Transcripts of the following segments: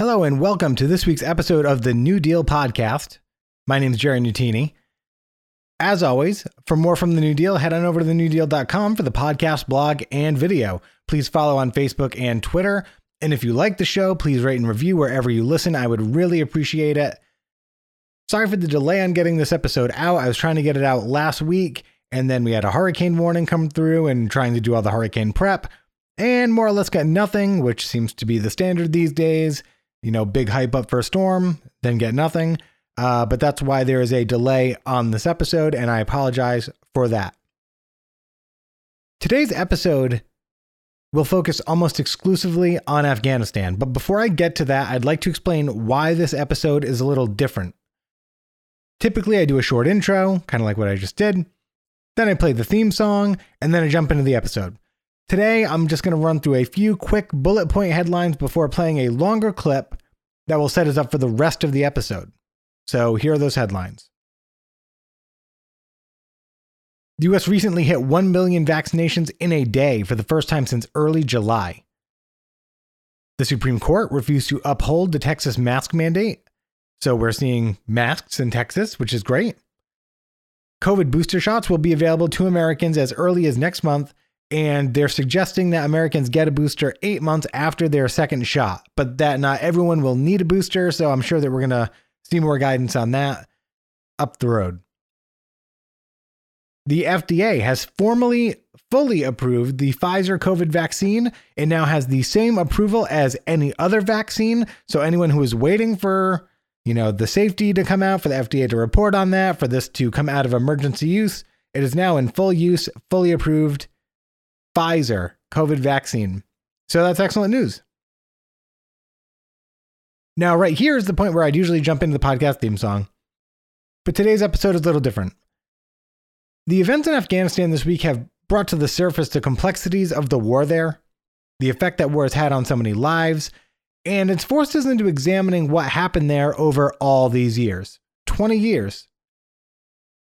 Hello, and welcome to this week's episode of the New Deal podcast. My name is Jerry Nutini. As always, for more from the New Deal, head on over to thenewdeal.com for the podcast, blog, and video. Please follow on Facebook and Twitter. And if you like the show, please rate and review wherever you listen. I would really appreciate it. Sorry for the delay on getting this episode out. I was trying to get it out last week, and then we had a hurricane warning come through and trying to do all the hurricane prep, and more or less got nothing, which seems to be the standard these days you know, big hype up for a storm, then get nothing. Uh, but that's why there is a delay on this episode, and I apologize for that. Today's episode will focus almost exclusively on Afghanistan. But before I get to that, I'd like to explain why this episode is a little different. Typically, I do a short intro, kind of like what I just did. Then I play the theme song, and then I jump into the episode. Today, I'm just going to run through a few quick bullet point headlines before playing a longer clip that will set us up for the rest of the episode. So, here are those headlines. The US recently hit 1 million vaccinations in a day for the first time since early July. The Supreme Court refused to uphold the Texas mask mandate. So, we're seeing masks in Texas, which is great. COVID booster shots will be available to Americans as early as next month and they're suggesting that Americans get a booster eight months after their second shot, but that not everyone will need a booster. So I'm sure that we're going to see more guidance on that up the road. The FDA has formally fully approved the Pfizer COVID vaccine. It now has the same approval as any other vaccine. So anyone who is waiting for, you know, the safety to come out for the FDA to report on that, for this to come out of emergency use, it is now in full use, fully approved Pfizer COVID vaccine. So that's excellent news. Now, right here is the point where I'd usually jump into the podcast theme song. But today's episode is a little different. The events in Afghanistan this week have brought to the surface the complexities of the war there, the effect that war has had on so many lives, and it's forced us into examining what happened there over all these years 20 years.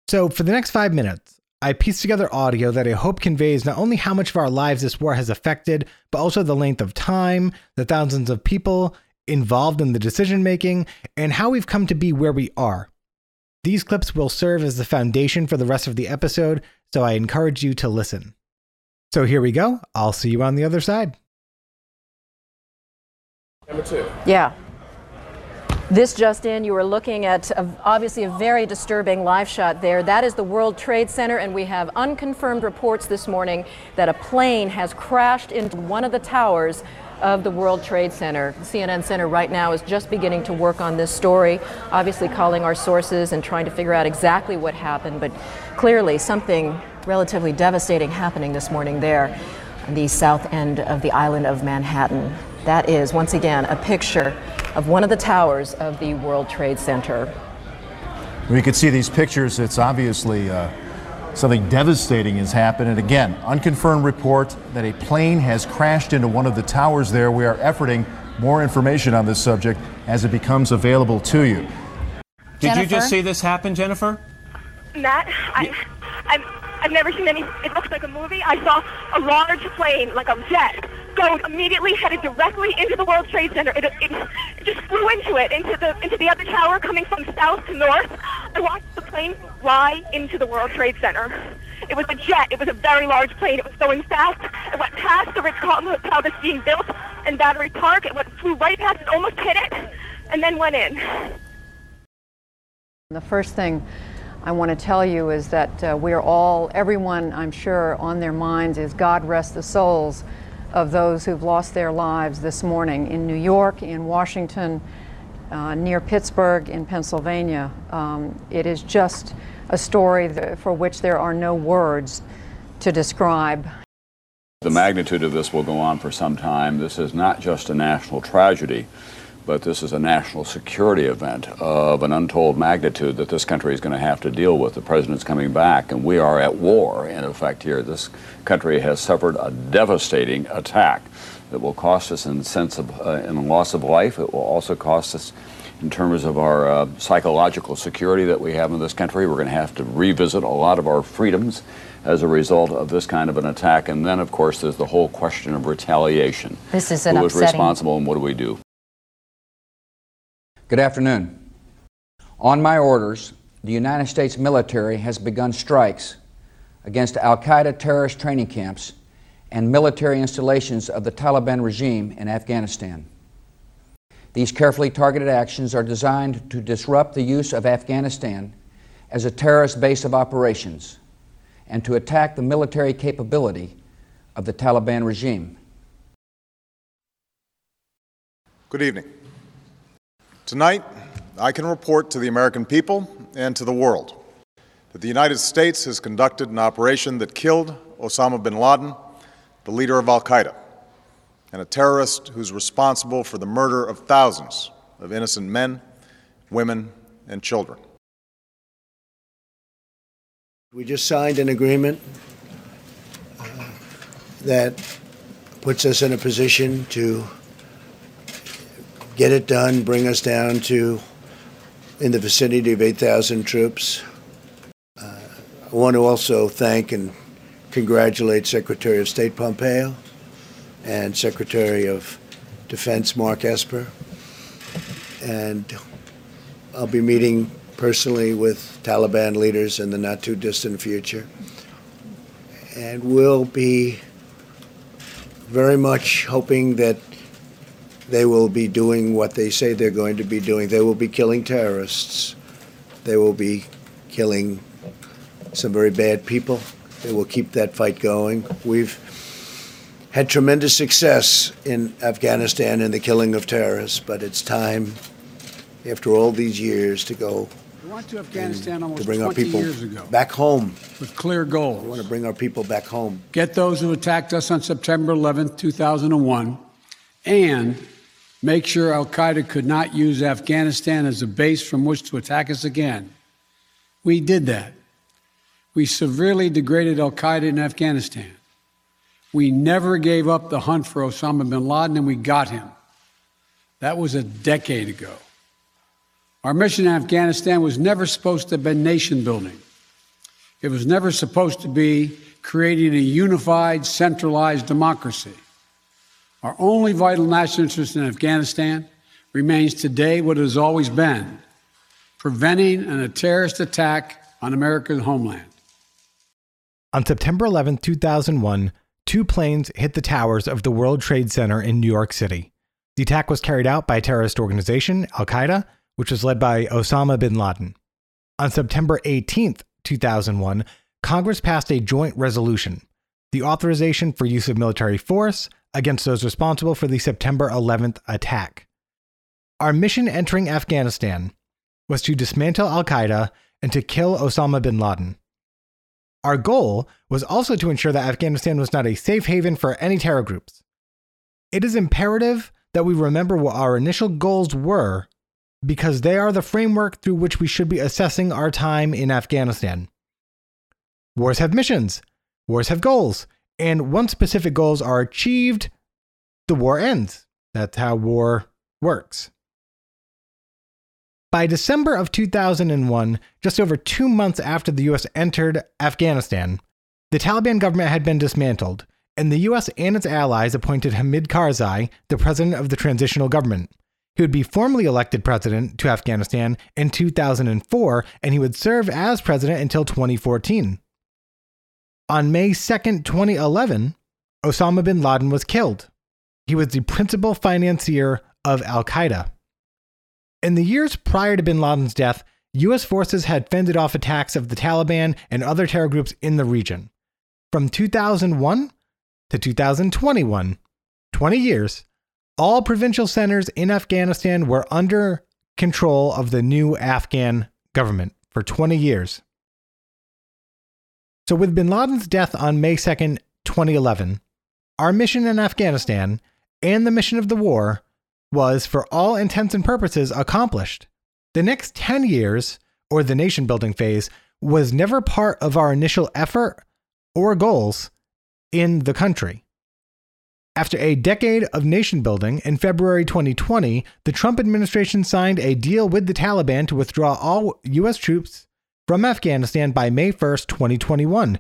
So, for the next five minutes, I pieced together audio that I hope conveys not only how much of our lives this war has affected, but also the length of time, the thousands of people involved in the decision making, and how we've come to be where we are. These clips will serve as the foundation for the rest of the episode, so I encourage you to listen. So here we go. I'll see you on the other side. Number two. Yeah. This just in, you are looking at a, obviously a very disturbing live shot there. That is the World Trade Center, and we have unconfirmed reports this morning that a plane has crashed into one of the towers of the World Trade Center. CNN Center right now is just beginning to work on this story, obviously calling our sources and trying to figure out exactly what happened, but clearly something relatively devastating happening this morning there on the south end of the island of Manhattan. That is, once again, a picture of one of the towers of the World Trade Center. We can see these pictures. It's obviously uh, something devastating has happened. And again, unconfirmed report that a plane has crashed into one of the towers there. We are efforting more information on this subject as it becomes available to you. Did Jennifer? you just see this happen, Jennifer? Matt, I, I've, I've never seen any. It looks like a movie. I saw a large plane, like a jet, go immediately headed directly into the World Trade Center. It, it, it just flew into it, into the into the other tower, coming from south to north. I watched the plane fly into the World Trade Center. It was a jet. It was a very large plane. It was going fast. It went past the Ritz-Carlton Hotel that's being built in Battery Park. It went flew right past it, almost hit it, and then went in. The first thing I want to tell you is that uh, we're all, everyone I'm sure, on their minds is God rest the souls of those who've lost their lives this morning in New York, in Washington, uh, near Pittsburgh, in Pennsylvania. Um, it is just a story for which there are no words to describe. The magnitude of this will go on for some time. This is not just a national tragedy, but this is a national security event of an untold magnitude that this country is going to have to deal with. The president's coming back, and we are at war, in effect, here. This country has suffered a devastating attack that will cost us in the sense of uh, in loss of life. It will also cost us in terms of our uh, psychological security that we have in this country. We're going to have to revisit a lot of our freedoms as a result of this kind of an attack. And then, of course, there's the whole question of retaliation. This is an Who is upsetting- responsible and what do we do? Good afternoon. On my orders, the United States military has begun strikes against Al Qaeda terrorist training camps and military installations of the Taliban regime in Afghanistan. These carefully targeted actions are designed to disrupt the use of Afghanistan as a terrorist base of operations and to attack the military capability of the Taliban regime. Good evening. Tonight, I can report to the American people and to the world that the United States has conducted an operation that killed Osama bin Laden, the leader of Al Qaeda, and a terrorist who's responsible for the murder of thousands of innocent men, women, and children. We just signed an agreement uh, that puts us in a position to get it done, bring us down to in the vicinity of 8,000 troops. Uh, I want to also thank and congratulate Secretary of State Pompeo and Secretary of Defense Mark Esper. And I'll be meeting personally with Taliban leaders in the not too distant future. And we'll be very much hoping that they will be doing what they say they're going to be doing. They will be killing terrorists. They will be killing some very bad people. They will keep that fight going. We've had tremendous success in Afghanistan in the killing of terrorists, but it's time, after all these years, to go We went to Afghanistan almost to bring 20 our people years ago back home. with clear goals. We want to bring our people back home. Get those who attacked us on September 11th, 2001, and make sure Al Qaeda could not use Afghanistan as a base from which to attack us again. We did that. We severely degraded Al Qaeda in Afghanistan. We never gave up the hunt for Osama bin Laden, and we got him. That was a decade ago. Our mission in Afghanistan was never supposed to have been nation building. It was never supposed to be creating a unified, centralized democracy. Our only vital national interest in Afghanistan remains today what it has always been preventing a terrorist attack on America's homeland. On September 11, 2001, two planes hit the towers of the World Trade Center in New York City. The attack was carried out by a terrorist organization, Al Qaeda, which was led by Osama bin Laden. On September 18, 2001, Congress passed a joint resolution, the authorization for use of military force against those responsible for the September 11th attack. Our mission entering Afghanistan was to dismantle Al Qaeda and to kill Osama bin Laden. Our goal was also to ensure that Afghanistan was not a safe haven for any terror groups. It is imperative that we remember what our initial goals were because they are the framework through which we should be assessing our time in Afghanistan. Wars have missions, wars have goals, and once specific goals are achieved, the war ends. That's how war works. By December of 2001, just over two months after the US entered Afghanistan, the Taliban government had been dismantled, and the US and its allies appointed Hamid Karzai the president of the transitional government. He would be formally elected president to Afghanistan in 2004, and he would serve as president until 2014. On May 2nd, 2011, Osama bin Laden was killed. He was the principal financier of Al Qaeda. In the years prior to bin Laden's death, US forces had fended off attacks of the Taliban and other terror groups in the region. From 2001 to 2021, 20 years, all provincial centers in Afghanistan were under control of the new Afghan government for 20 years. So, with bin Laden's death on May 2nd, 2011, our mission in Afghanistan and the mission of the war was, for all intents and purposes, accomplished. The next 10 years, or the nation building phase, was never part of our initial effort or goals in the country. After a decade of nation building, in February 2020, the Trump administration signed a deal with the Taliban to withdraw all U.S. troops from Afghanistan by May 1st, 2021.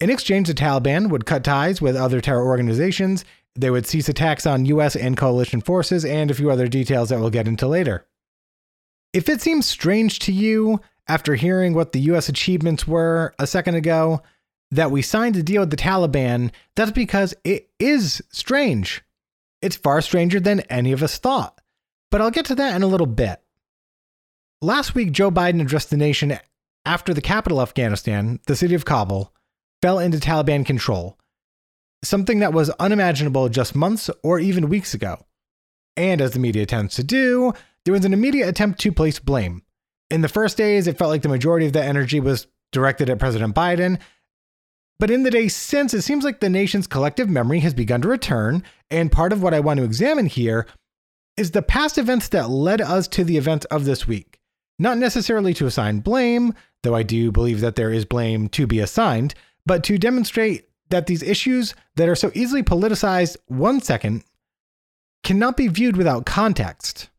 In exchange, the Taliban would cut ties with other terror organizations, they would cease attacks on U.S. and coalition forces, and a few other details that we'll get into later. If it seems strange to you after hearing what the US achievements were a second ago, that we signed a deal with the Taliban, that's because it is strange. It's far stranger than any of us thought. But I'll get to that in a little bit. Last week, Joe Biden addressed the nation after the capital Afghanistan, the city of Kabul, fell into Taliban control, something that was unimaginable just months or even weeks ago. And as the media tends to do, there was an immediate attempt to place blame. In the first days, it felt like the majority of that energy was directed at President Biden. But in the days since, it seems like the nation's collective memory has begun to return. And part of what I want to examine here is the past events that led us to the events of this week. Not necessarily to assign blame, though I do believe that there is blame to be assigned, but to demonstrate that these issues that are so easily politicized one second cannot be viewed without context.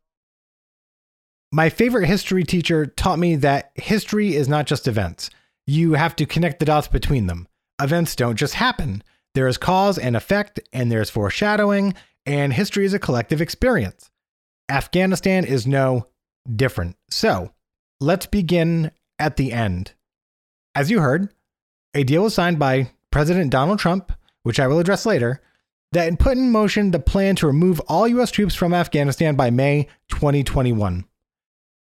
My favorite history teacher taught me that history is not just events. You have to connect the dots between them. Events don't just happen. There is cause and effect, and there's foreshadowing, and history is a collective experience. Afghanistan is no different. So, let's begin at the end. As you heard, a deal was signed by President Donald Trump, which I will address later, that put in motion the plan to remove all U.S. troops from Afghanistan by May 2021.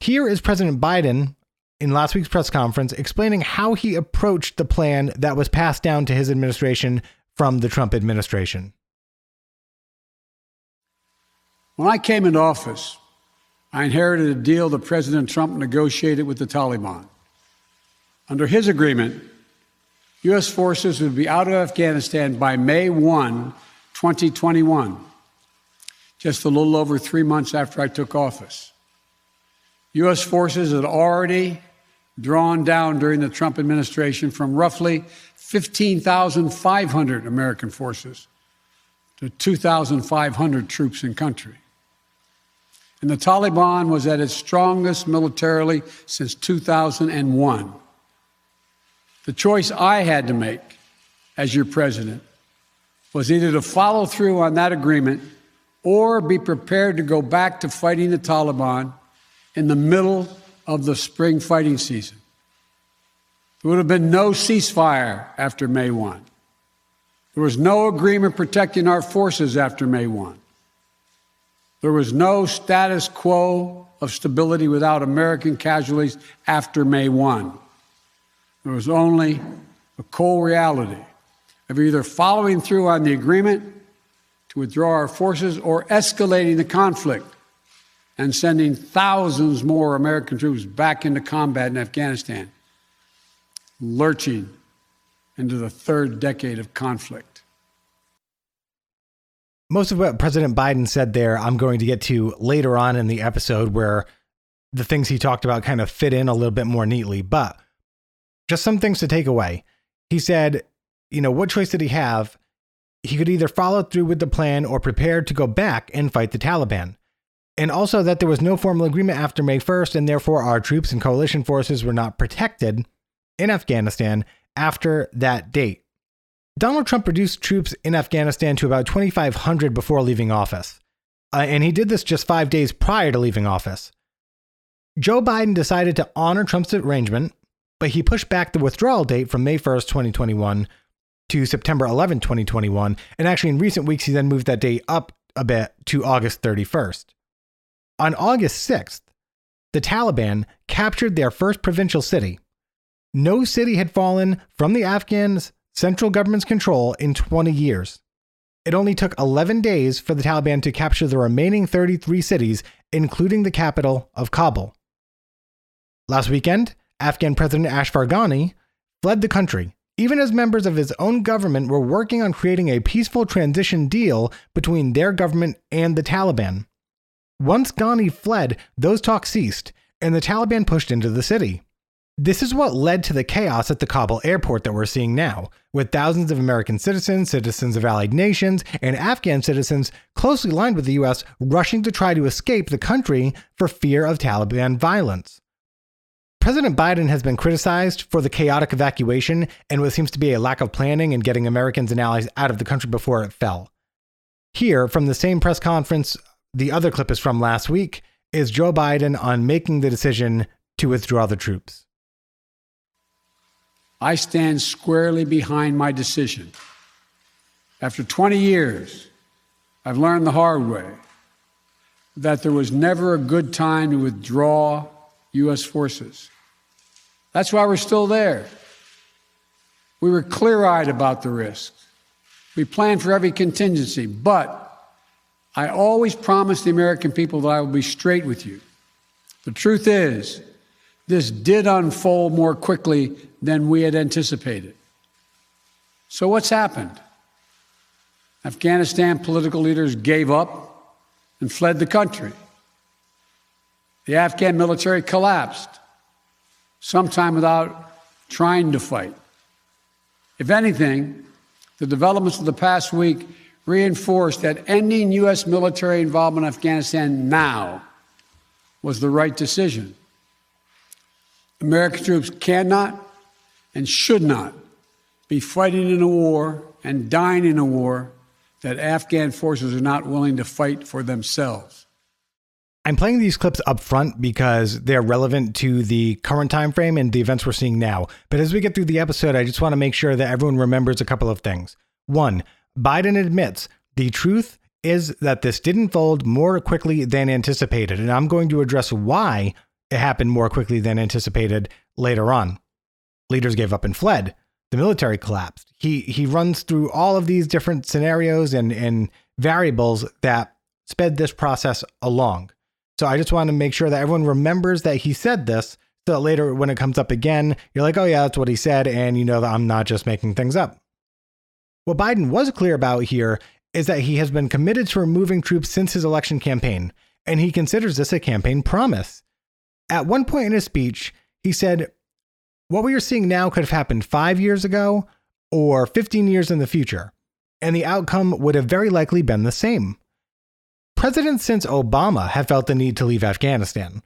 Here is President Biden in last week's press conference explaining how he approached the plan that was passed down to his administration from the Trump administration. When I came into office, I inherited a deal that President Trump negotiated with the Taliban. Under his agreement, U.S. forces would be out of Afghanistan by May 1, 2021, just a little over three months after I took office. U.S. forces had already drawn down during the Trump administration from roughly 15,500 American forces to 2,500 troops in country. And the Taliban was at its strongest militarily since 2001. The choice I had to make as your president was either to follow through on that agreement or be prepared to go back to fighting the Taliban in the middle of the spring fighting season. There would have been no ceasefire after May 1. There was no agreement protecting our forces after May 1. There was no status quo of stability without American casualties after May 1. There was only a cold reality of either following through on the agreement to withdraw our forces or escalating the conflict and sending thousands more American troops back into combat in Afghanistan, lurching into the third decade of conflict. Most of what President Biden said there, I'm going to get to later on in the episode where the things he talked about kind of fit in a little bit more neatly. But just some things to take away. He said, you know, what choice did he have? He could either follow through with the plan or prepare to go back and fight the Taliban and also that there was no formal agreement after May 1st, and therefore our troops and coalition forces were not protected in Afghanistan after that date. Donald Trump reduced troops in Afghanistan to about 2,500 before leaving office, uh, and he did this just five days prior to leaving office. Joe Biden decided to honor Trump's arrangement, but he pushed back the withdrawal date from May 1st, 2021 to September 11, 2021, and actually in recent weeks he then moved that date up a bit to August 31st. On August 6th, the Taliban captured their first provincial city. No city had fallen from the Afghans' central government's control in 20 years. It only took 11 days for the Taliban to capture the remaining 33 cities, including the capital of Kabul. Last weekend, Afghan President Ashraf Ghani fled the country, even as members of his own government were working on creating a peaceful transition deal between their government and the Taliban. Once Ghani fled, those talks ceased, and the Taliban pushed into the city. This is what led to the chaos at the Kabul airport that we're seeing now, with thousands of American citizens, citizens of allied nations, and Afghan citizens closely lined with the US rushing to try to escape the country for fear of Taliban violence. President Biden has been criticized for the chaotic evacuation and what seems to be a lack of planning and getting Americans and allies out of the country before it fell. Here, from the same press conference the other clip is from last week, is Joe Biden on making the decision to withdraw the troops. I stand squarely behind my decision. After 20 years, I've learned the hard way that there was never a good time to withdraw U.S. forces. That's why we're still there. We were clear eyed about the risks. We planned for every contingency, but I always promised the American people that I will be straight with you. The truth is, this did unfold more quickly than we had anticipated. So, what's happened? Afghanistan political leaders gave up and fled the country. The Afghan military collapsed, sometime without trying to fight. If anything, the developments of the past week reinforced that ending U.S. military involvement in Afghanistan now was the right decision. American troops cannot and should not be fighting in a war and dying in a war that Afghan forces are not willing to fight for themselves. I'm playing these clips up front because they're relevant to the current time frame and the events we're seeing now. But as we get through the episode, I just want to make sure that everyone remembers a couple of things. One, Biden admits the truth is that this didn't fold more quickly than anticipated, and I'm going to address why it happened more quickly than anticipated later on. Leaders gave up and fled. The military collapsed. He he runs through all of these different scenarios and, and variables that sped this process along. So I just want to make sure that everyone remembers that he said this so that later when it comes up again, you're like, oh yeah, that's what he said, and you know that I'm not just making things up. What Biden was clear about here is that he has been committed to removing troops since his election campaign, and he considers this a campaign promise. At one point in his speech, he said, What we are seeing now could have happened five years ago or 15 years in the future, and the outcome would have very likely been the same. Presidents since Obama have felt the need to leave Afghanistan.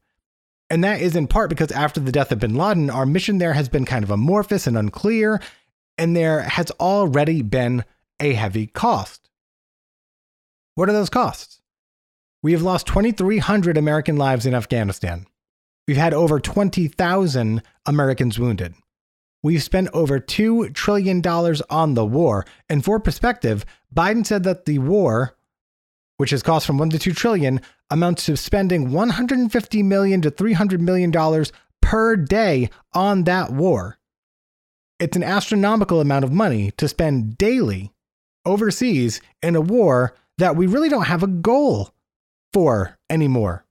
And that is in part because after the death of bin Laden, our mission there has been kind of amorphous and unclear, and there has already been a heavy cost. What are those costs? We have lost 2,300 American lives in Afghanistan. We've had over 20,000 Americans wounded. We've spent over $2 trillion on the war. And for perspective, Biden said that the war, which has cost from 1 to 2 trillion, amounts to spending 150 million to 300 million dollars per day on that war. It's an astronomical amount of money to spend daily overseas in a war that we really don't have a goal for anymore.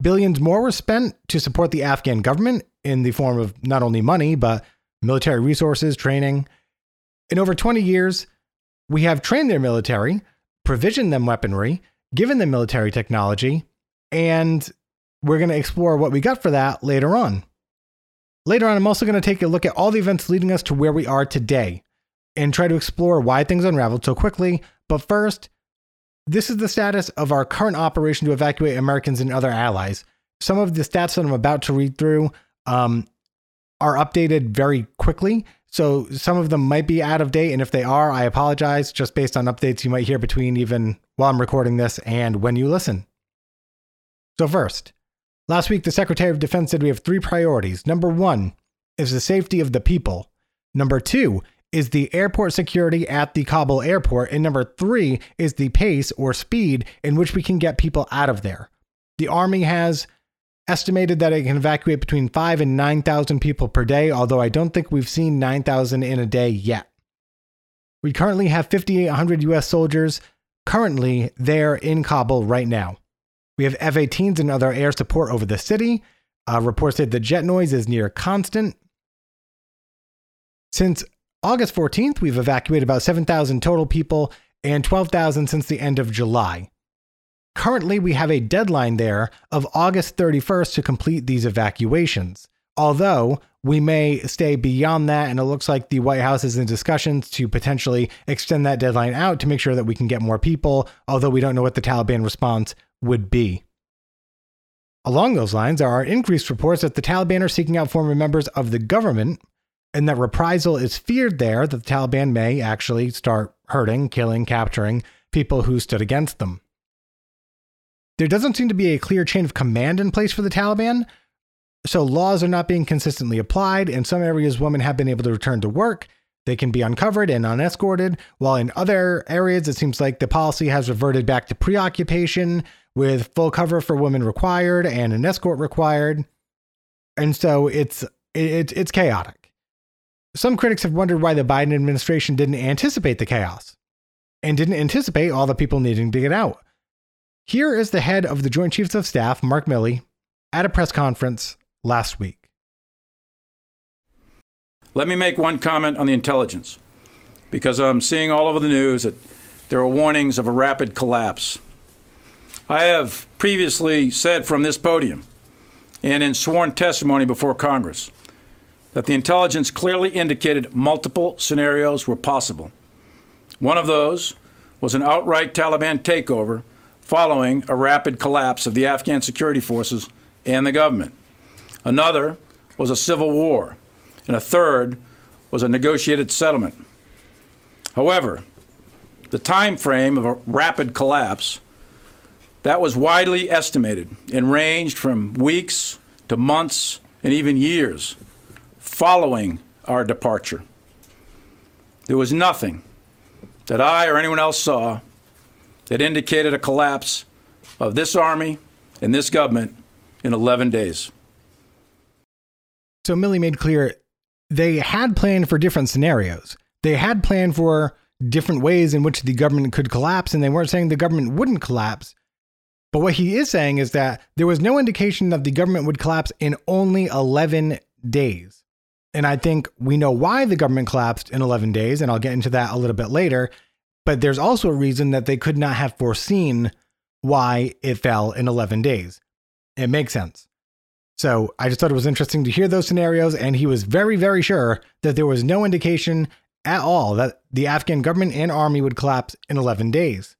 Billions more were spent to support the Afghan government in the form of not only money, but military resources, training. In over 20 years, we have trained their military, provisioned them weaponry, given them military technology, and we're going to explore what we got for that later on. Later on, I'm also going to take a look at all the events leading us to where we are today and try to explore why things unraveled so quickly. But first, this is the status of our current operation to evacuate Americans and other allies. Some of the stats that I'm about to read through um, are updated very quickly. So some of them might be out of date. And if they are, I apologize just based on updates you might hear between even while I'm recording this and when you listen. So, first, last week the Secretary of Defense said we have three priorities. Number one is the safety of the people. Number two is the airport security at the Kabul airport. And number three is the pace or speed in which we can get people out of there. The Army has estimated that it can evacuate between five and 9,000 people per day, although I don't think we've seen 9,000 in a day yet. We currently have 5,800 US soldiers currently there in Kabul right now. We have F 18s and other air support over the city. Uh, reports say the jet noise is near constant. Since August 14th, we've evacuated about 7,000 total people and 12,000 since the end of July. Currently, we have a deadline there of August 31st to complete these evacuations. Although we may stay beyond that, and it looks like the White House is in discussions to potentially extend that deadline out to make sure that we can get more people, although we don't know what the Taliban response would be. Along those lines, there are increased reports that the Taliban are seeking out former members of the government and that reprisal is feared there that the Taliban may actually start hurting, killing, capturing people who stood against them. There doesn't seem to be a clear chain of command in place for the Taliban. So laws are not being consistently applied. In some areas, women have been able to return to work. They can be uncovered and unescorted, while in other areas, it seems like the policy has reverted back to preoccupation with full cover for women required and an escort required. And so it's it, it's chaotic. Some critics have wondered why the Biden administration didn't anticipate the chaos and didn't anticipate all the people needing to get out. Here is the head of the Joint Chiefs of Staff, Mark Milley, at a press conference last week. Let me make one comment on the intelligence, because I'm seeing all over the news that there are warnings of a rapid collapse. I have previously said from this podium and in sworn testimony before Congress that the intelligence clearly indicated multiple scenarios were possible. One of those was an outright Taliban takeover following a rapid collapse of the Afghan security forces and the government. Another was a civil war, and a third was a negotiated settlement. However, the time frame of a rapid collapse that was widely estimated and ranged from weeks to months and even years following our departure. There was nothing that I or anyone else saw that indicated a collapse of this Army and this government in 11 days. So Milley made clear they had planned for different scenarios. They had planned for different ways in which the government could collapse, and they weren't saying the government wouldn't collapse. But what he is saying is that there was no indication that the government would collapse in only 11 days. And I think we know why the government collapsed in 11 days, and I'll get into that a little bit later. But there's also a reason that they could not have foreseen why it fell in 11 days. It makes sense. So I just thought it was interesting to hear those scenarios, and he was very, very sure that there was no indication at all that the Afghan government and army would collapse in 11 days.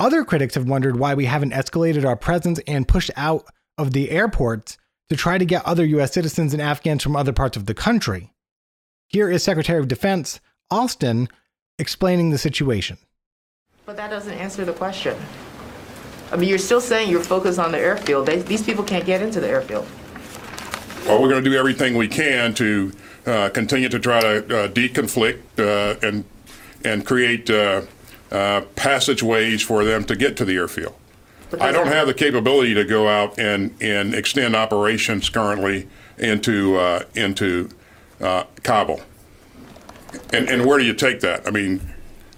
Other critics have wondered why we haven't escalated our presence and pushed out of the airports to try to get other US citizens and Afghans from other parts of the country. Here is Secretary of Defense Austin explaining the situation. But that doesn't answer the question. I mean, you're still saying you're focused on the airfield. They, these people can't get into the airfield. Well, we're going to do everything we can to uh, continue to try to uh, deconflict uh, and and create uh, uh, passageways for them to get to the airfield. I don't have the capability to go out and, and extend operations currently into uh, into Kabul. And and where do you take that? I mean,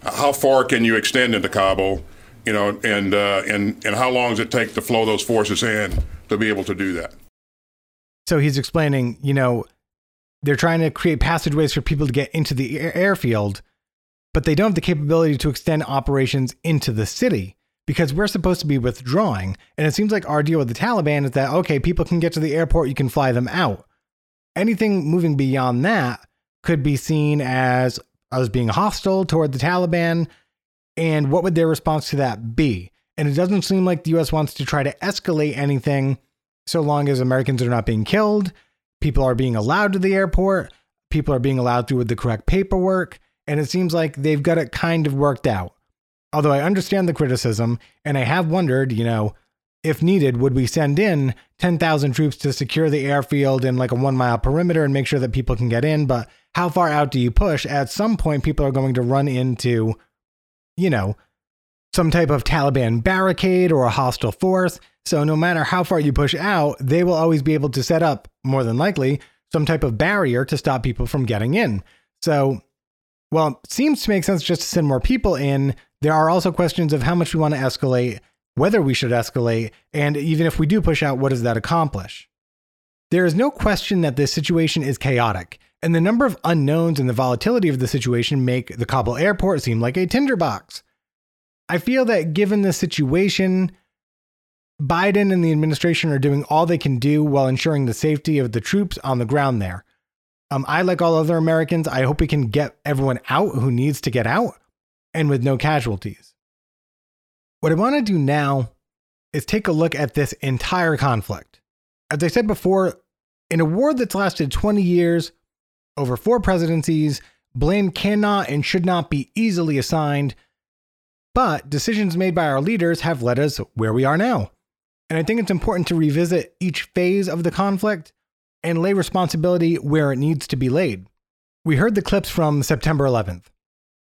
how far can you extend into Kabul? You know, and uh, and and how long does it take to flow those forces in to be able to do that? So he's explaining, you know, they're trying to create passageways for people to get into the airfield, but they don't have the capability to extend operations into the city because we're supposed to be withdrawing. And it seems like our deal with the Taliban is that, okay, people can get to the airport, you can fly them out. Anything moving beyond that could be seen as as being hostile toward the Taliban. And what would their response to that be? And it doesn't seem like the US wants to try to escalate anything so long as Americans are not being killed, people are being allowed to the airport, people are being allowed through with the correct paperwork, and it seems like they've got it kind of worked out. Although I understand the criticism, and I have wondered, you know, if needed, would we send in 10,000 troops to secure the airfield in like a one mile perimeter and make sure that people can get in? But how far out do you push? At some point, people are going to run into, you know, some type of Taliban barricade or a hostile force. So no matter how far you push out, they will always be able to set up, more than likely, some type of barrier to stop people from getting in. So, well, seems to make sense just to send more people in. There are also questions of how much we want to escalate, whether we should escalate, and even if we do push out, what does that accomplish? There is no question that this situation is chaotic, and the number of unknowns and the volatility of the situation make the Kabul airport seem like a tinderbox. I feel that given the situation, Biden and the administration are doing all they can do while ensuring the safety of the troops on the ground there. Um, I, like all other Americans, I hope we can get everyone out who needs to get out and with no casualties. What I want to do now is take a look at this entire conflict. As I said before, in a war that's lasted 20 years, over four presidencies, blame cannot and should not be easily assigned But decisions made by our leaders have led us where we are now. And I think it's important to revisit each phase of the conflict and lay responsibility where it needs to be laid. We heard the clips from September 11th.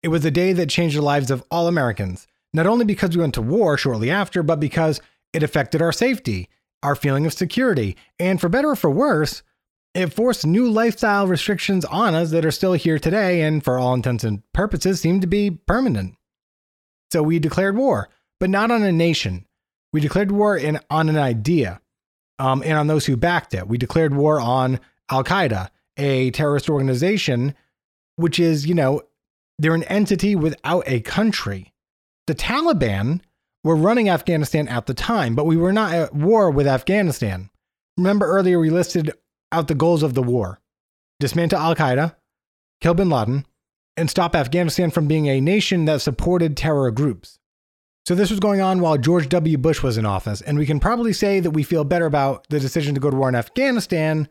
It was a day that changed the lives of all Americans, not only because we went to war shortly after, but because it affected our safety, our feeling of security, and for better or for worse, it forced new lifestyle restrictions on us that are still here today and, for all intents and purposes, seem to be permanent. So we declared war, but not on a nation. We declared war in, on an idea um, and on those who backed it. We declared war on Al Qaeda, a terrorist organization, which is, you know, they're an entity without a country. The Taliban were running Afghanistan at the time, but we were not at war with Afghanistan. Remember earlier we listed out the goals of the war dismantle Al Qaeda, kill bin Laden, and stop Afghanistan from being a nation that supported terror groups. So this was going on while George W. Bush was in office, and we can probably say that we feel better about the decision to go to war in Afghanistan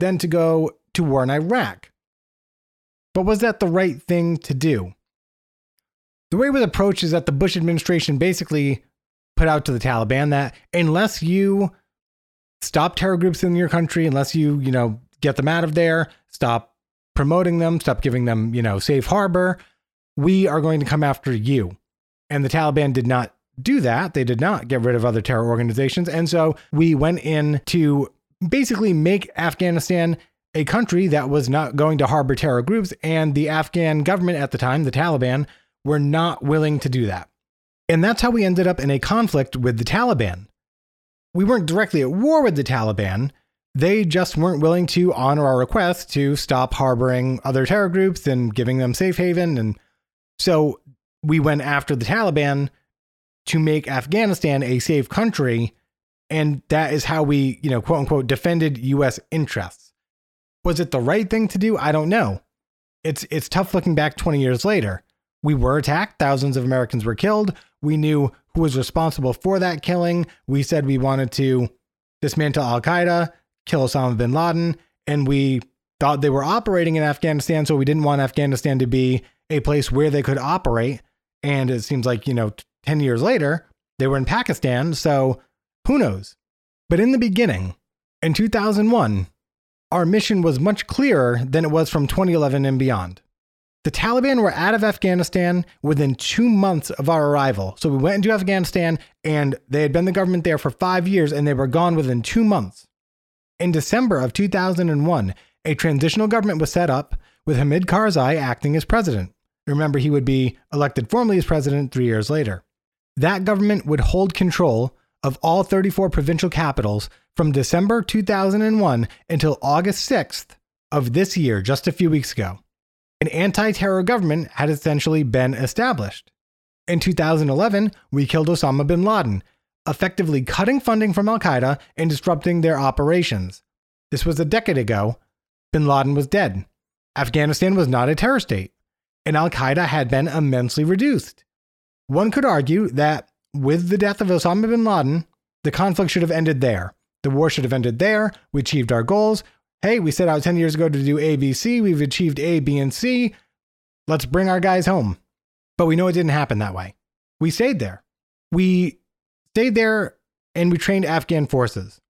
than to go to war in Iraq. But was that the right thing to do? The way it was approached is that the Bush administration basically put out to the Taliban that unless you stop terror groups in your country, unless you, you know, get them out of there, stop promoting them, stop giving them, you know, safe harbor. We are going to come after you. And the Taliban did not do that. They did not get rid of other terror organizations. And so we went in to basically make Afghanistan a country that was not going to harbor terror groups. And the Afghan government at the time, the Taliban, were not willing to do that. And that's how we ended up in a conflict with the Taliban. We weren't directly at war with the Taliban, they just weren't willing to honor our request to stop harboring other terror groups and giving them safe haven. And so we went after the Taliban to make Afghanistan a safe country. And that is how we, you know, quote unquote, defended US interests. Was it the right thing to do? I don't know. It's, it's tough looking back 20 years later. We were attacked, thousands of Americans were killed. We knew who was responsible for that killing. We said we wanted to dismantle Al Qaeda kill Osama bin Laden, and we thought they were operating in Afghanistan, so we didn't want Afghanistan to be a place where they could operate. And it seems like, you know, 10 years later, they were in Pakistan, so who knows? But in the beginning, in 2001, our mission was much clearer than it was from 2011 and beyond. The Taliban were out of Afghanistan within two months of our arrival. So we went into Afghanistan and they had been the government there for five years and they were gone within two months. In December of 2001, a transitional government was set up with Hamid Karzai acting as president. Remember, he would be elected formally as president three years later. That government would hold control of all 34 provincial capitals from December 2001 until August 6th of this year, just a few weeks ago. An anti terror government had essentially been established. In 2011, we killed Osama bin Laden, effectively cutting funding from Al Qaeda and disrupting their operations. This was a decade ago. Bin Laden was dead. Afghanistan was not a terror state, and Al Qaeda had been immensely reduced. One could argue that with the death of Osama bin Laden, the conflict should have ended there. The war should have ended there. We achieved our goals. Hey, we set out 10 years ago to do ABC. We've achieved A, B, and C. Let's bring our guys home. But we know it didn't happen that way. We stayed there. We stayed there and we trained Afghan forces.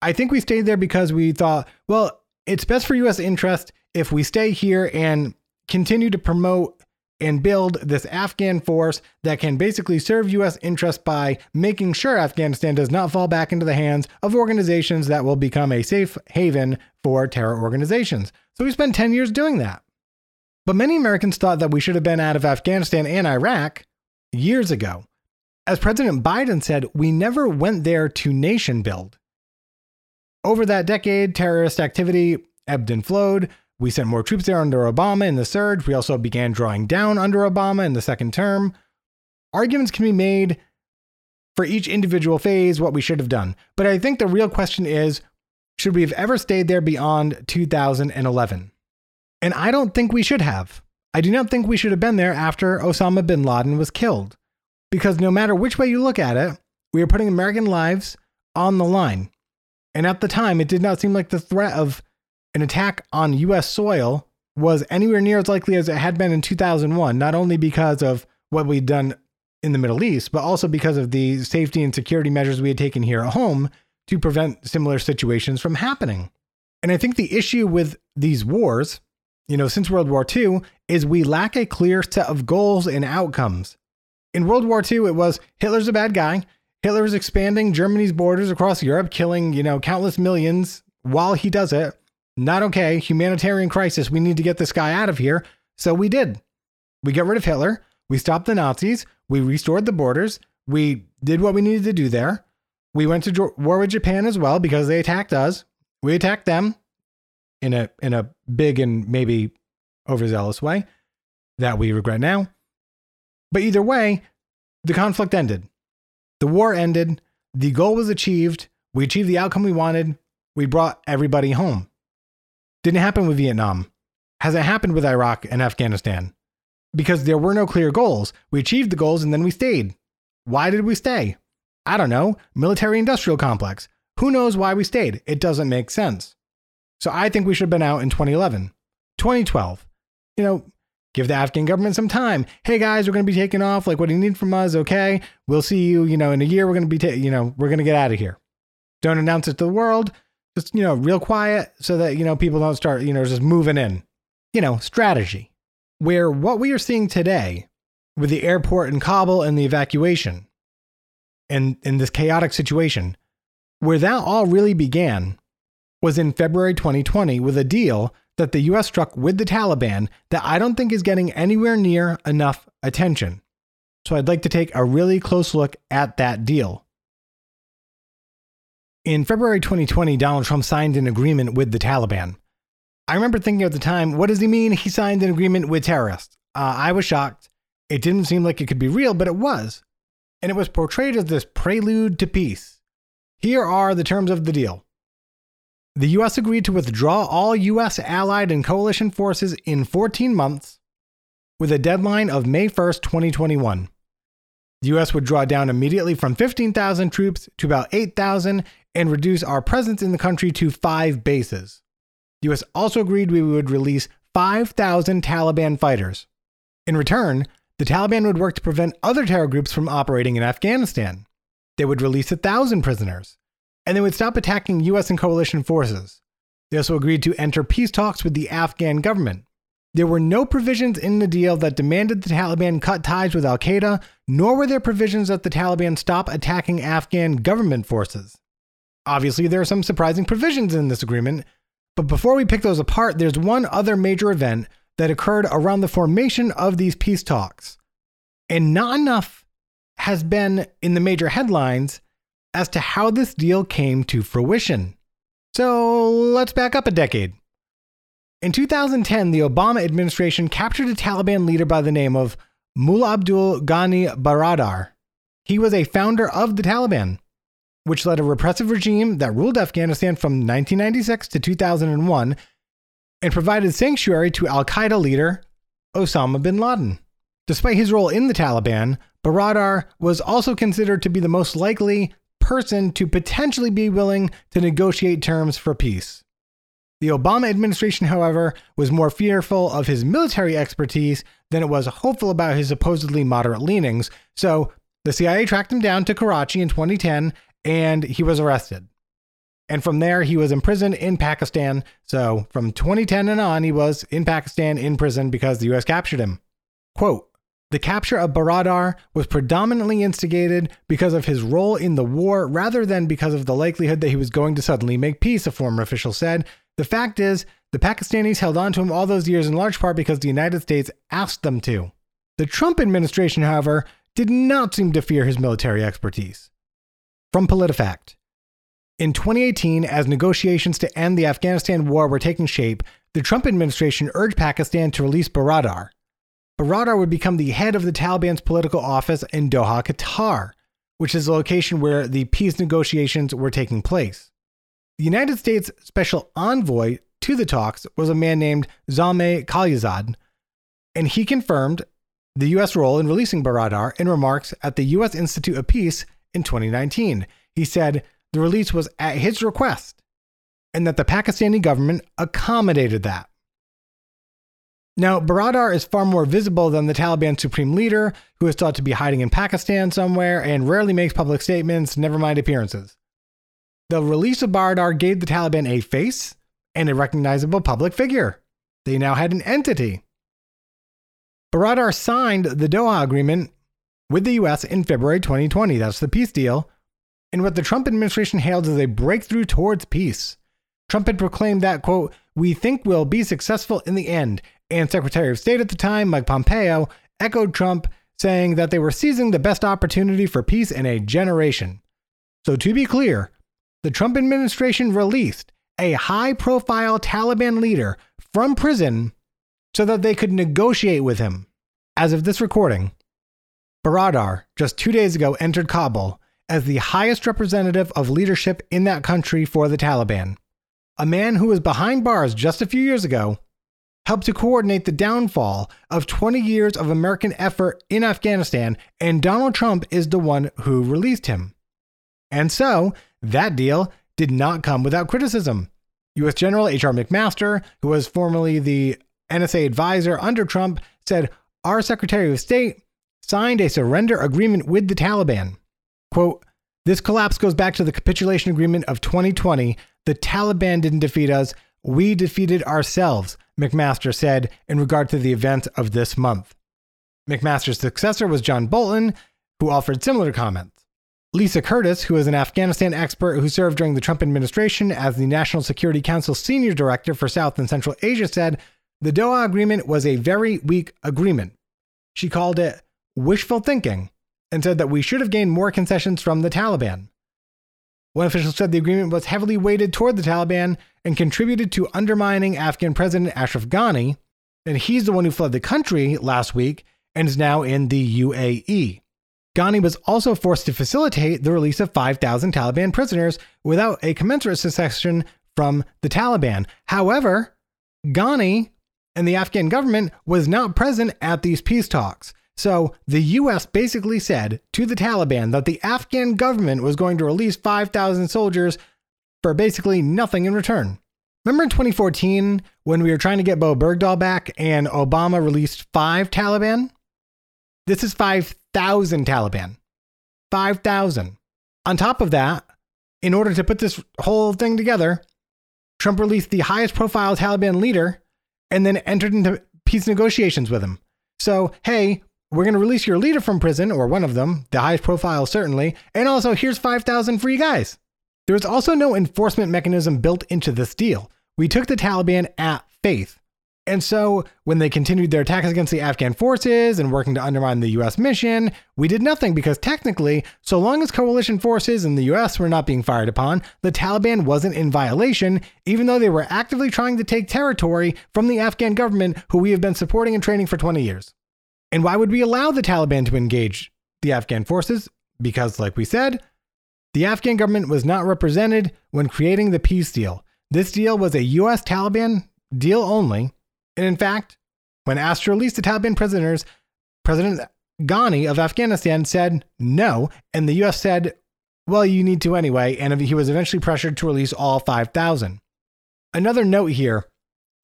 I think we stayed there because we thought, well, it's best for US interest if we stay here and continue to promote and build this Afghan force that can basically serve US interests by making sure Afghanistan does not fall back into the hands of organizations that will become a safe haven for terror organizations. So we spent 10 years doing that. But many Americans thought that we should have been out of Afghanistan and Iraq years ago. As President Biden said, we never went there to nation build. Over that decade, terrorist activity ebbed and flowed. We sent more troops there under Obama in the surge. We also began drawing down under Obama in the second term. Arguments can be made for each individual phase what we should have done. But I think the real question is should we have ever stayed there beyond 2011? And I don't think we should have. I do not think we should have been there after Osama bin Laden was killed because no matter which way you look at it, we are putting American lives on the line. And at the time, it did not seem like the threat of an attack on US soil was anywhere near as likely as it had been in 2001, not only because of what we'd done in the Middle East, but also because of the safety and security measures we had taken here at home to prevent similar situations from happening. And I think the issue with these wars, you know, since World War II, is we lack a clear set of goals and outcomes. In World War II, it was Hitler's a bad guy. Hitler is expanding Germany's borders across Europe, killing, you know, countless millions while he does it. Not okay. Humanitarian crisis. We need to get this guy out of here. So we did. We got rid of Hitler. We stopped the Nazis. We restored the borders. We did what we needed to do there. We went to war with Japan as well because they attacked us. We attacked them in a in a big and maybe overzealous way that we regret now. But either way, the conflict ended. The war ended. The goal was achieved. We achieved the outcome we wanted. We brought everybody home. Didn't happen with Vietnam. Hasn't happened with Iraq and Afghanistan. Because there were no clear goals. We achieved the goals and then we stayed. Why did we stay? I don't know. Military industrial complex. Who knows why we stayed? It doesn't make sense. So I think we should have been out in 2011. 2012. You know, give the Afghan government some time. Hey guys, we're going to be taking off. Like, what do you need from us? Okay. We'll see you, you know, in a year. We're going to be, ta- you know, we're going to get out of here. Don't announce it to the world. Just, you know, real quiet so that, you know, people don't start, you know, just moving in. You know, strategy. Where what we are seeing today with the airport in Kabul and the evacuation and in this chaotic situation, where that all really began was in February 2020 with a deal that the US struck with the Taliban that I don't think is getting anywhere near enough attention. So I'd like to take a really close look at that deal. In February 2020, Donald Trump signed an agreement with the Taliban. I remember thinking at the time, what does he mean he signed an agreement with terrorists? Uh, I was shocked. It didn't seem like it could be real, but it was. And it was portrayed as this prelude to peace. Here are the terms of the deal. The U.S. agreed to withdraw all U.S. allied and coalition forces in 14 months with a deadline of May 1st, 2021. The U.S. would draw down immediately from 15,000 troops to about 8,000 and reduce our presence in the country to five bases. The U.S. also agreed we would release 5,000 Taliban fighters. In return, the Taliban would work to prevent other terror groups from operating in Afghanistan. They would release 1,000 prisoners, and they would stop attacking U.S. and coalition forces. They also agreed to enter peace talks with the Afghan government. There were no provisions in the deal that demanded the Taliban cut ties with Al Qaeda, nor were there provisions that the Taliban stop attacking Afghan government forces. Obviously, there are some surprising provisions in this agreement, but before we pick those apart, there's one other major event that occurred around the formation of these peace talks. And not enough has been in the major headlines as to how this deal came to fruition. So let's back up a decade. In 2010, the Obama administration captured a Taliban leader by the name of Mullah Abdul Ghani Baradar. He was a founder of the Taliban, which led a repressive regime that ruled Afghanistan from 1996 to 2001 and provided sanctuary to Al Qaeda leader Osama bin Laden. Despite his role in the Taliban, Baradar was also considered to be the most likely person to potentially be willing to negotiate terms for peace. The Obama administration, however, was more fearful of his military expertise than it was hopeful about his supposedly moderate leanings, so the CIA tracked him down to Karachi in 2010 and he was arrested. And from there, he was imprisoned in Pakistan. So from 2010 and on, he was in Pakistan in prison because the US captured him. Quote The capture of Baradar was predominantly instigated because of his role in the war rather than because of the likelihood that he was going to suddenly make peace, a former official said. The fact is, the Pakistanis held on to him all those years in large part because the United States asked them to. The Trump administration, however, did not seem to fear his military expertise. From PolitiFact in 2018, as negotiations to end the Afghanistan war were taking shape, the Trump administration urged Pakistan to release Baradar. Baradar would become the head of the Taliban's political office in Doha, Qatar, which is the location where the peace negotiations were taking place. The United States special envoy to the talks was a man named Zalmay Khalilzad, and he confirmed the U.S. role in releasing Baradar in remarks at the U.S. Institute of Peace in 2019. He said, the release was at his request and that the Pakistani government accommodated that. Now, Baradar is far more visible than the Taliban supreme leader, who is thought to be hiding in Pakistan somewhere and rarely makes public statements, never mind appearances. The release of Baradar gave the Taliban a face and a recognizable public figure. They now had an entity. Baradar signed the Doha Agreement with the US in February 2020. That's the peace deal. And what the Trump administration hailed as a breakthrough towards peace. Trump had proclaimed that, quote, we think we'll be successful in the end. And Secretary of State at the time, Mike Pompeo, echoed Trump, saying that they were seizing the best opportunity for peace in a generation. So, to be clear, the Trump administration released a high profile Taliban leader from prison so that they could negotiate with him. As of this recording, Baradar just two days ago entered Kabul as the highest representative of leadership in that country for the Taliban. A man who was behind bars just a few years ago helped to coordinate the downfall of 20 years of American effort in Afghanistan, and Donald Trump is the one who released him. And so, that deal did not come without criticism. U.S. General H.R. McMaster, who was formerly the NSA advisor under Trump, said our Secretary of State signed a surrender agreement with the Taliban. Quote, this collapse goes back to the capitulation agreement of 2020. The Taliban didn't defeat us, we defeated ourselves, McMaster said in regard to the event of this month. McMaster's successor was John Bolton, who offered similar comments. Lisa Curtis, who is an Afghanistan expert who served during the Trump administration as the National Security Council Senior Director for South and Central Asia, said the Doha Agreement was a very weak agreement. She called it wishful thinking and said that we should have gained more concessions from the Taliban. One official said the agreement was heavily weighted toward the Taliban and contributed to undermining Afghan President Ashraf Ghani, and he's the one who fled the country last week and is now in the UAE. Ghani was also forced to facilitate the release of 5,000 Taliban prisoners without a commensurate secession from the Taliban. However, Ghani and the Afghan government was not present at these peace talks. So the US basically said to the Taliban that the Afghan government was going to release 5,000 soldiers for basically nothing in return. Remember in 2014 when we were trying to get Bo Bergdahl back and Obama released five Taliban? This is 5,000 Taliban. 5,000. On top of that, in order to put this whole thing together, Trump released the highest profile Taliban leader and then entered into peace negotiations with him. So, hey, we're going to release your leader from prison, or one of them, the highest profile certainly, and also here's 5,000 free guys. There was also no enforcement mechanism built into this deal. We took the Taliban at faith. And so, when they continued their attacks against the Afghan forces and working to undermine the US mission, we did nothing because technically, so long as coalition forces in the US were not being fired upon, the Taliban wasn't in violation, even though they were actively trying to take territory from the Afghan government who we have been supporting and training for 20 years. And why would we allow the Taliban to engage the Afghan forces? Because, like we said, the Afghan government was not represented when creating the peace deal. This deal was a US Taliban deal only. And in fact, when asked to release the Taliban prisoners, President Ghani of Afghanistan said no. And the US said, well, you need to anyway. And he was eventually pressured to release all 5,000. Another note here,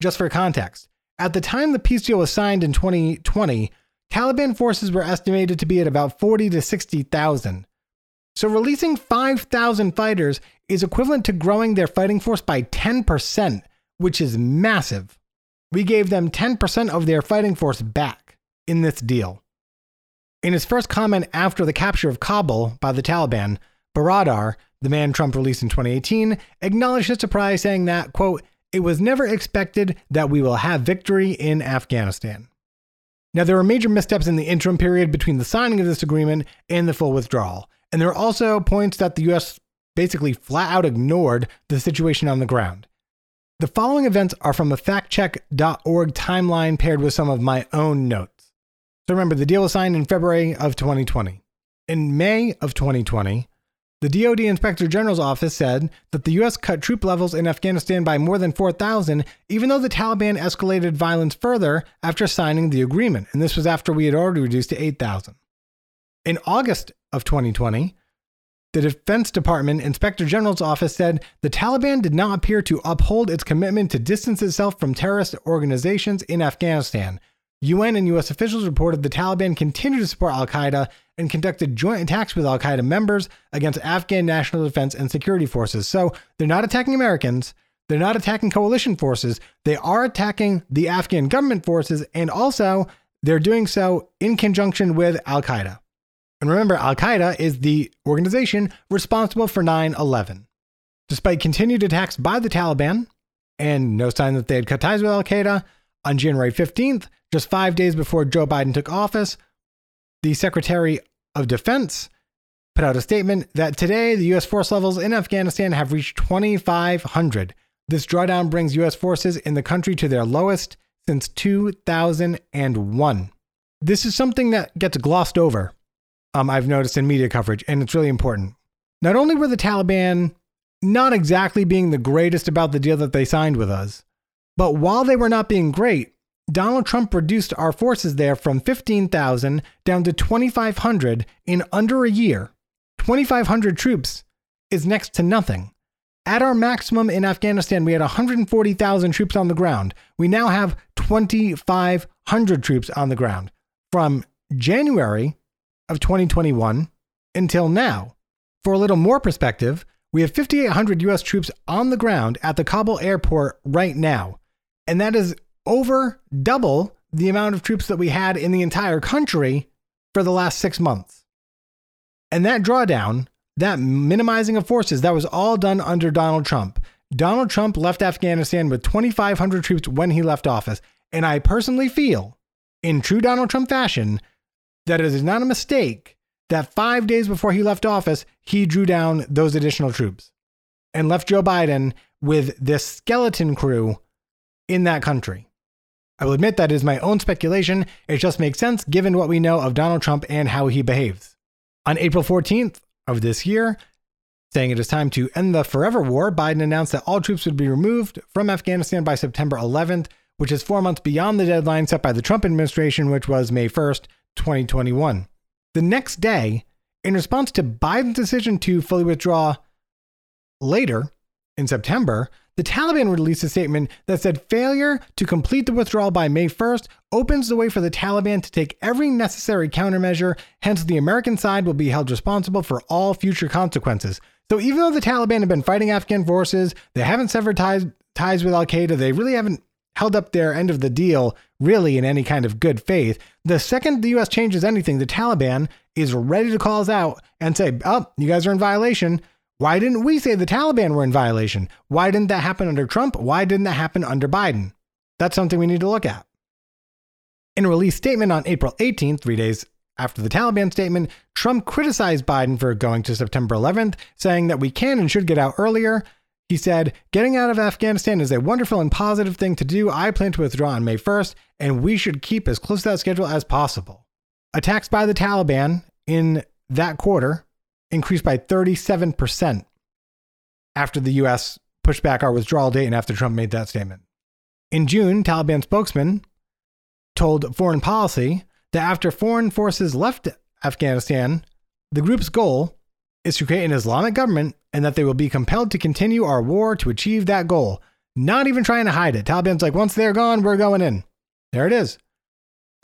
just for context. At the time the peace deal was signed in 2020, Taliban forces were estimated to be at about 40 to 60,000. So releasing 5,000 fighters is equivalent to growing their fighting force by 10%, which is massive. We gave them 10% of their fighting force back in this deal. In his first comment after the capture of Kabul by the Taliban, Baradar, the man Trump released in 2018, acknowledged his surprise, saying that, quote, it was never expected that we will have victory in Afghanistan. Now, there were major missteps in the interim period between the signing of this agreement and the full withdrawal. And there are also points that the US basically flat out ignored the situation on the ground. The following events are from a factcheck.org timeline paired with some of my own notes. So remember, the deal was signed in February of 2020. In May of 2020, the DoD Inspector General's office said that the U.S. cut troop levels in Afghanistan by more than 4,000, even though the Taliban escalated violence further after signing the agreement. And this was after we had already reduced to 8,000. In August of 2020, the Defense Department Inspector General's office said the Taliban did not appear to uphold its commitment to distance itself from terrorist organizations in Afghanistan. UN and US officials reported the Taliban continued to support Al Qaeda and conducted joint attacks with Al Qaeda members against Afghan national defense and security forces. So they're not attacking Americans, they're not attacking coalition forces, they are attacking the Afghan government forces, and also they're doing so in conjunction with Al Qaeda. And remember, Al Qaeda is the organization responsible for 9 11. Despite continued attacks by the Taliban and no sign that they had cut ties with Al Qaeda, on January 15th, just five days before Joe Biden took office, the Secretary of Defense put out a statement that today the U.S. force levels in Afghanistan have reached 2,500. This drawdown brings U.S. forces in the country to their lowest since 2001. This is something that gets glossed over, um, I've noticed in media coverage, and it's really important. Not only were the Taliban not exactly being the greatest about the deal that they signed with us, but while they were not being great, Donald Trump reduced our forces there from 15,000 down to 2,500 in under a year. 2,500 troops is next to nothing. At our maximum in Afghanistan, we had 140,000 troops on the ground. We now have 2,500 troops on the ground from January of 2021 until now. For a little more perspective, we have 5,800 US troops on the ground at the Kabul airport right now. And that is over double the amount of troops that we had in the entire country for the last six months. And that drawdown, that minimizing of forces, that was all done under Donald Trump. Donald Trump left Afghanistan with 2,500 troops when he left office. And I personally feel, in true Donald Trump fashion, that it is not a mistake that five days before he left office, he drew down those additional troops and left Joe Biden with this skeleton crew in that country. I will admit that is my own speculation. It just makes sense given what we know of Donald Trump and how he behaves. On April 14th of this year, saying it is time to end the forever war, Biden announced that all troops would be removed from Afghanistan by September 11th, which is four months beyond the deadline set by the Trump administration, which was May 1st, 2021. The next day, in response to Biden's decision to fully withdraw later in September, the Taliban released a statement that said failure to complete the withdrawal by May 1st opens the way for the Taliban to take every necessary countermeasure, hence, the American side will be held responsible for all future consequences. So, even though the Taliban have been fighting Afghan forces, they haven't severed ties, ties with Al Qaeda, they really haven't held up their end of the deal really in any kind of good faith. The second the US changes anything, the Taliban is ready to call us out and say, oh, you guys are in violation. Why didn't we say the Taliban were in violation? Why didn't that happen under Trump? Why didn't that happen under Biden? That's something we need to look at. In a released statement on April 18th, three days after the Taliban statement, Trump criticized Biden for going to September 11th, saying that we can and should get out earlier. He said, Getting out of Afghanistan is a wonderful and positive thing to do. I plan to withdraw on May 1st, and we should keep as close to that schedule as possible. Attacks by the Taliban in that quarter increased by 37% after the US pushed back our withdrawal date and after Trump made that statement. In June, Taliban spokesman told Foreign Policy that after foreign forces left Afghanistan, the group's goal is to create an Islamic government and that they will be compelled to continue our war to achieve that goal. Not even trying to hide it. Taliban's like, once they're gone, we're going in. There it is.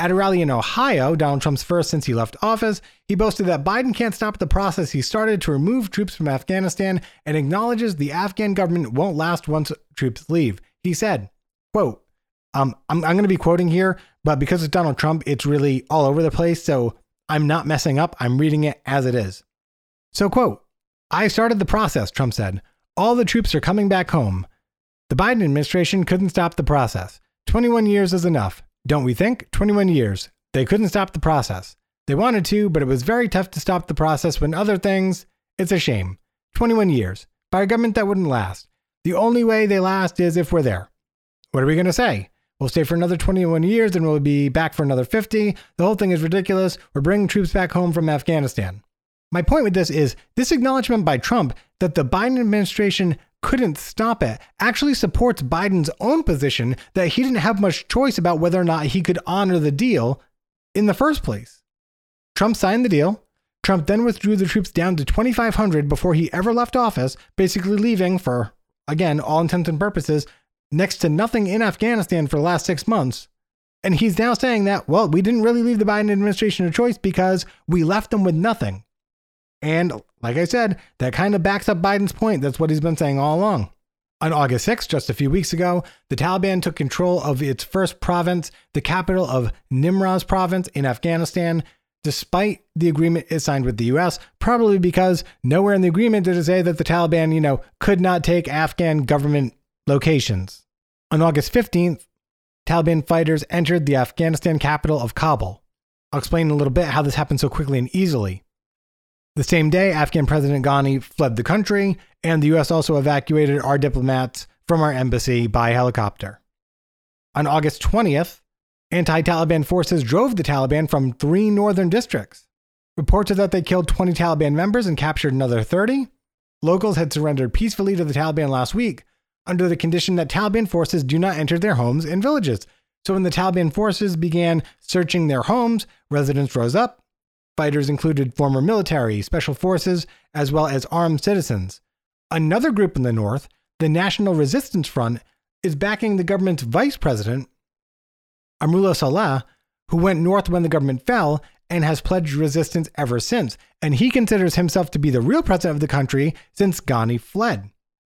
At a rally in Ohio, Donald Trump's first since he left office, he boasted that Biden can't stop the process he started to remove troops from Afghanistan and acknowledges the Afghan government won't last once troops leave. He said, quote, um, I'm, I'm going to be quoting here, but because it's Donald Trump, it's really all over the place. So I'm not messing up. I'm reading it as it is. So, quote, I started the process, Trump said. All the troops are coming back home. The Biden administration couldn't stop the process. 21 years is enough. Don't we think? 21 years. They couldn't stop the process. They wanted to, but it was very tough to stop the process when other things. It's a shame. 21 years. By a government that wouldn't last. The only way they last is if we're there. What are we going to say? We'll stay for another 21 years and we'll be back for another 50. The whole thing is ridiculous. We're bringing troops back home from Afghanistan. My point with this is this acknowledgement by Trump that the Biden administration couldn't stop it actually supports Biden's own position that he didn't have much choice about whether or not he could honor the deal in the first place. Trump signed the deal. Trump then withdrew the troops down to 2,500 before he ever left office, basically leaving for, again, all intents and purposes, next to nothing in Afghanistan for the last six months. And he's now saying that, well, we didn't really leave the Biden administration a choice because we left them with nothing. And like I said, that kind of backs up Biden's point. That's what he's been saying all along. On August 6th, just a few weeks ago, the Taliban took control of its first province, the capital of Nimroz province in Afghanistan, despite the agreement it signed with the US, probably because nowhere in the agreement did it say that the Taliban, you know, could not take Afghan government locations. On August 15th, Taliban fighters entered the Afghanistan capital of Kabul. I'll explain in a little bit how this happened so quickly and easily. The same day, Afghan President Ghani fled the country, and the US also evacuated our diplomats from our embassy by helicopter. On August 20th, anti Taliban forces drove the Taliban from three northern districts. Reports are that they killed 20 Taliban members and captured another 30. Locals had surrendered peacefully to the Taliban last week under the condition that Taliban forces do not enter their homes and villages. So when the Taliban forces began searching their homes, residents rose up Fighters included former military, special forces, as well as armed citizens. Another group in the north, the National Resistance Front, is backing the government's vice president, Amrullah Saleh, who went north when the government fell and has pledged resistance ever since. And he considers himself to be the real president of the country since Ghani fled.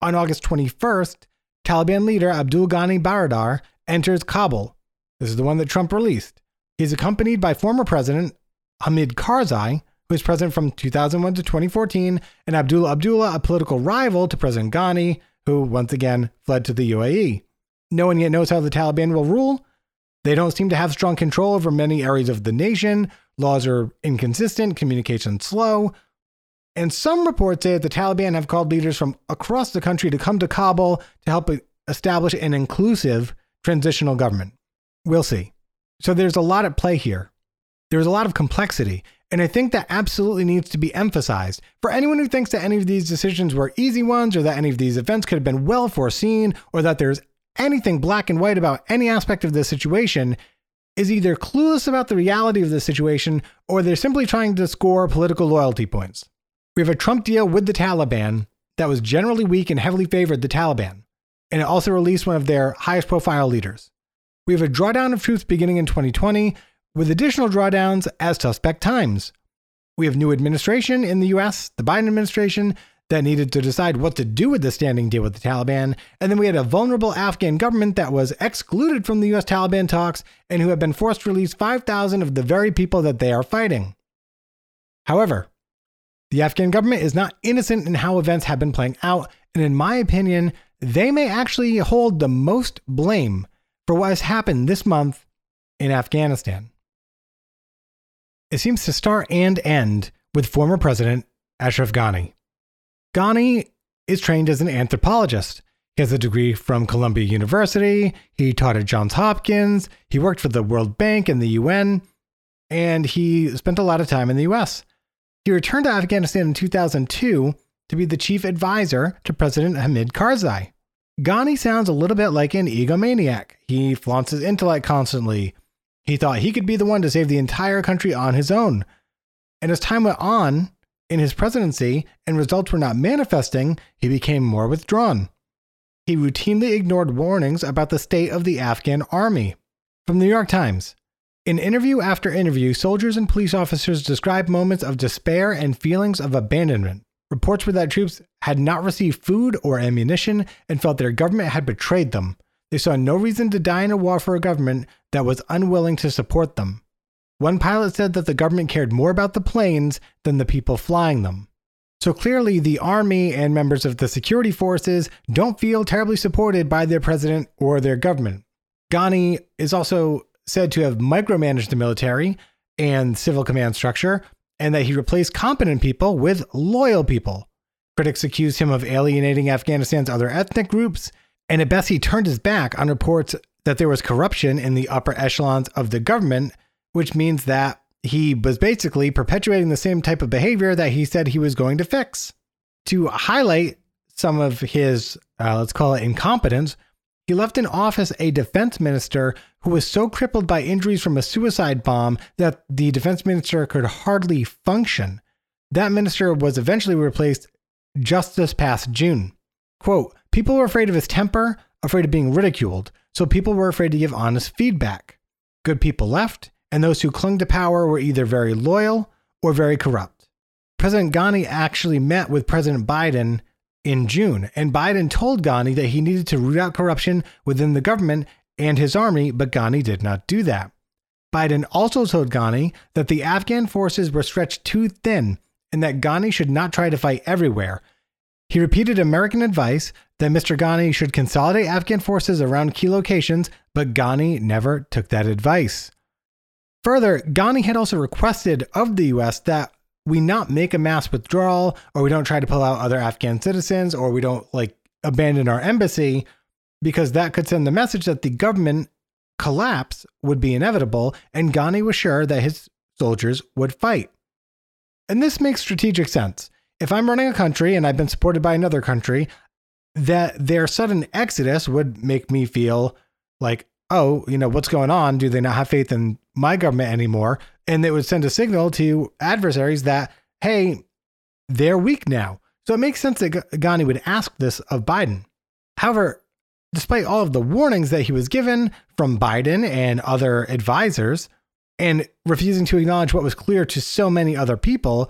On August 21st, Taliban leader Abdul Ghani Baradar enters Kabul. This is the one that Trump released. He's accompanied by former President Hamid Karzai, who was president from 2001 to 2014, and Abdullah Abdullah, a political rival to President Ghani, who once again fled to the UAE. No one yet knows how the Taliban will rule. They don't seem to have strong control over many areas of the nation. Laws are inconsistent, communication slow. And some reports say that the Taliban have called leaders from across the country to come to Kabul to help establish an inclusive transitional government. We'll see. So there's a lot at play here. There's a lot of complexity, and I think that absolutely needs to be emphasized. For anyone who thinks that any of these decisions were easy ones, or that any of these events could have been well foreseen, or that there's anything black and white about any aspect of this situation, is either clueless about the reality of the situation, or they're simply trying to score political loyalty points. We have a Trump deal with the Taliban that was generally weak and heavily favored the Taliban, and it also released one of their highest profile leaders. We have a drawdown of troops beginning in 2020 with additional drawdowns as suspect times. We have new administration in the US, the Biden administration, that needed to decide what to do with the standing deal with the Taliban. And then we had a vulnerable Afghan government that was excluded from the US Taliban talks and who have been forced to release 5,000 of the very people that they are fighting. However, the Afghan government is not innocent in how events have been playing out, and in my opinion, they may actually hold the most blame for what has happened this month in Afghanistan. It seems to start and end with former President Ashraf Ghani. Ghani is trained as an anthropologist. He has a degree from Columbia University. He taught at Johns Hopkins. He worked for the World Bank and the UN. And he spent a lot of time in the US. He returned to Afghanistan in 2002 to be the chief advisor to President Hamid Karzai. Ghani sounds a little bit like an egomaniac. He flaunts his intellect constantly. He thought he could be the one to save the entire country on his own. And as time went on in his presidency and results were not manifesting, he became more withdrawn. He routinely ignored warnings about the state of the Afghan army. From the New York Times In interview after interview, soldiers and police officers described moments of despair and feelings of abandonment. Reports were that troops had not received food or ammunition and felt their government had betrayed them. They saw no reason to die in a war for a government that was unwilling to support them. One pilot said that the government cared more about the planes than the people flying them. So clearly, the army and members of the security forces don't feel terribly supported by their president or their government. Ghani is also said to have micromanaged the military and civil command structure, and that he replaced competent people with loyal people. Critics accuse him of alienating Afghanistan's other ethnic groups and he turned his back on reports that there was corruption in the upper echelons of the government, which means that he was basically perpetuating the same type of behavior that he said he was going to fix. To highlight some of his, uh, let's call it incompetence, he left in office a defense minister who was so crippled by injuries from a suicide bomb that the defense minister could hardly function. That minister was eventually replaced just this past June. Quote, people were afraid of his temper, afraid of being ridiculed, so people were afraid to give honest feedback. Good people left, and those who clung to power were either very loyal or very corrupt. President Ghani actually met with President Biden in June, and Biden told Ghani that he needed to root out corruption within the government and his army, but Ghani did not do that. Biden also told Ghani that the Afghan forces were stretched too thin and that Ghani should not try to fight everywhere. He repeated American advice that Mr. Ghani should consolidate Afghan forces around key locations, but Ghani never took that advice. Further, Ghani had also requested of the US that we not make a mass withdrawal or we don't try to pull out other Afghan citizens or we don't like abandon our embassy because that could send the message that the government collapse would be inevitable and Ghani was sure that his soldiers would fight. And this makes strategic sense. If I'm running a country and I've been supported by another country, that their sudden exodus would make me feel like, oh, you know, what's going on? Do they not have faith in my government anymore? And it would send a signal to adversaries that, hey, they're weak now. So it makes sense that Ghani would ask this of Biden. However, despite all of the warnings that he was given from Biden and other advisors, and refusing to acknowledge what was clear to so many other people,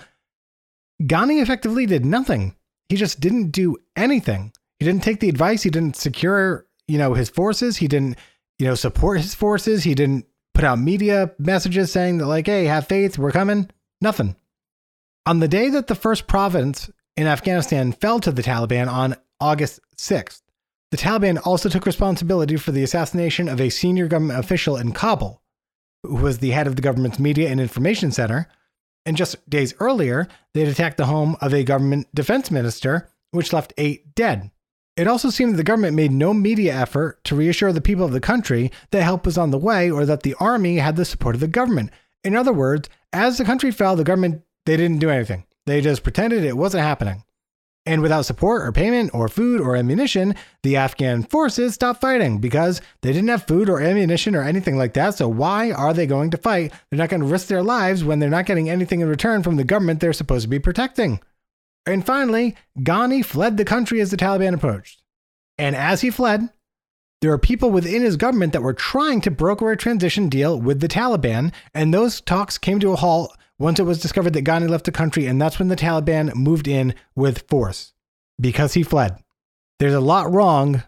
Ghani effectively did nothing. He just didn't do anything. He didn't take the advice. He didn't secure, you know, his forces. He didn't, you know, support his forces. He didn't put out media messages saying that, like, hey, have faith, we're coming. Nothing. On the day that the first province in Afghanistan fell to the Taliban on August 6th, the Taliban also took responsibility for the assassination of a senior government official in Kabul, who was the head of the government's media and information center. And just days earlier, they had attacked the home of a government defense minister, which left eight dead. It also seemed that the government made no media effort to reassure the people of the country that help was on the way or that the army had the support of the government. In other words, as the country fell, the government they didn't do anything. They just pretended it wasn't happening. And without support or payment or food or ammunition, the Afghan forces stopped fighting because they didn't have food or ammunition or anything like that. So why are they going to fight? They're not going to risk their lives when they're not getting anything in return from the government they're supposed to be protecting. And finally, Ghani fled the country as the Taliban approached. And as he fled, there were people within his government that were trying to broker a transition deal with the Taliban, and those talks came to a halt once it was discovered that Ghani left the country, and that's when the Taliban moved in with force because he fled. There's a lot wrong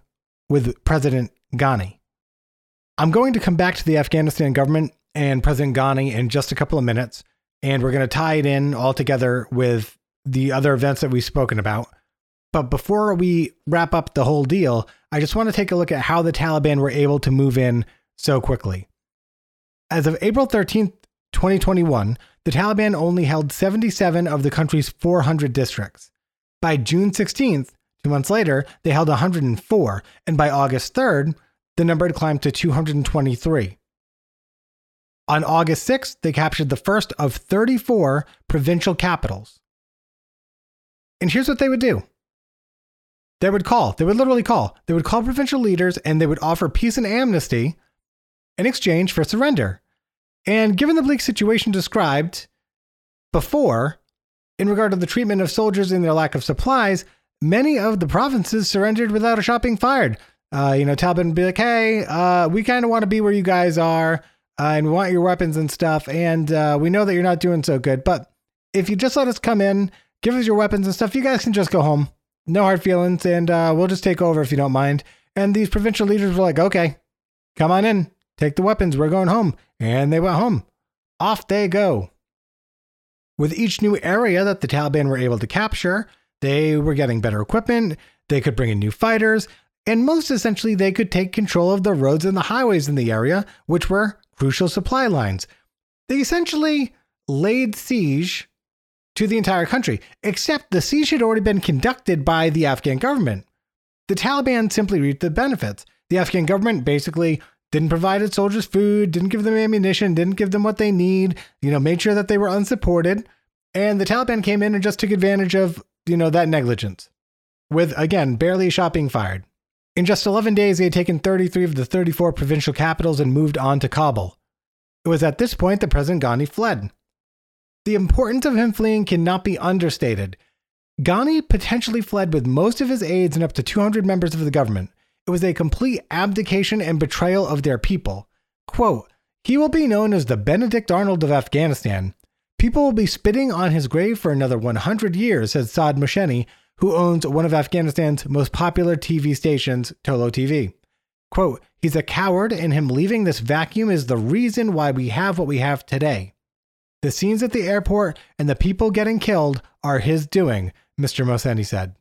with President Ghani. I'm going to come back to the Afghanistan government and President Ghani in just a couple of minutes, and we're going to tie it in all together with the other events that we've spoken about. But before we wrap up the whole deal, I just want to take a look at how the Taliban were able to move in so quickly. As of April 13th, 2021, the Taliban only held 77 of the country's 400 districts. By June 16th, two months later, they held 104, and by August 3rd, the number had climbed to 223. On August 6th, they captured the first of 34 provincial capitals. And here's what they would do they would call, they would literally call, they would call provincial leaders and they would offer peace and amnesty in exchange for surrender. And given the bleak situation described before, in regard to the treatment of soldiers and their lack of supplies, many of the provinces surrendered without a shot being fired. Uh, you know, Taliban would be like, hey, uh, we kind of want to be where you guys are, uh, and we want your weapons and stuff, and uh, we know that you're not doing so good, but if you just let us come in, give us your weapons and stuff, you guys can just go home. No hard feelings, and uh, we'll just take over if you don't mind. And these provincial leaders were like, okay, come on in, take the weapons, we're going home. And they went home. Off they go. With each new area that the Taliban were able to capture, they were getting better equipment, they could bring in new fighters, and most essentially, they could take control of the roads and the highways in the area, which were crucial supply lines. They essentially laid siege to the entire country, except the siege had already been conducted by the Afghan government. The Taliban simply reaped the benefits. The Afghan government basically didn't provide its soldiers food, didn't give them ammunition, didn't give them what they need, you know, made sure that they were unsupported. And the Taliban came in and just took advantage of, you know, that negligence. With, again, barely a shot being fired. In just 11 days, they had taken 33 of the 34 provincial capitals and moved on to Kabul. It was at this point that President Ghani fled. The importance of him fleeing cannot be understated. Ghani potentially fled with most of his aides and up to 200 members of the government. It was a complete abdication and betrayal of their people. Quote, he will be known as the Benedict Arnold of Afghanistan. People will be spitting on his grave for another 100 years, said Saad Mohseni, who owns one of Afghanistan's most popular TV stations, Tolo TV. Quote, he's a coward, and him leaving this vacuum is the reason why we have what we have today. The scenes at the airport and the people getting killed are his doing, Mr. Mohseni said.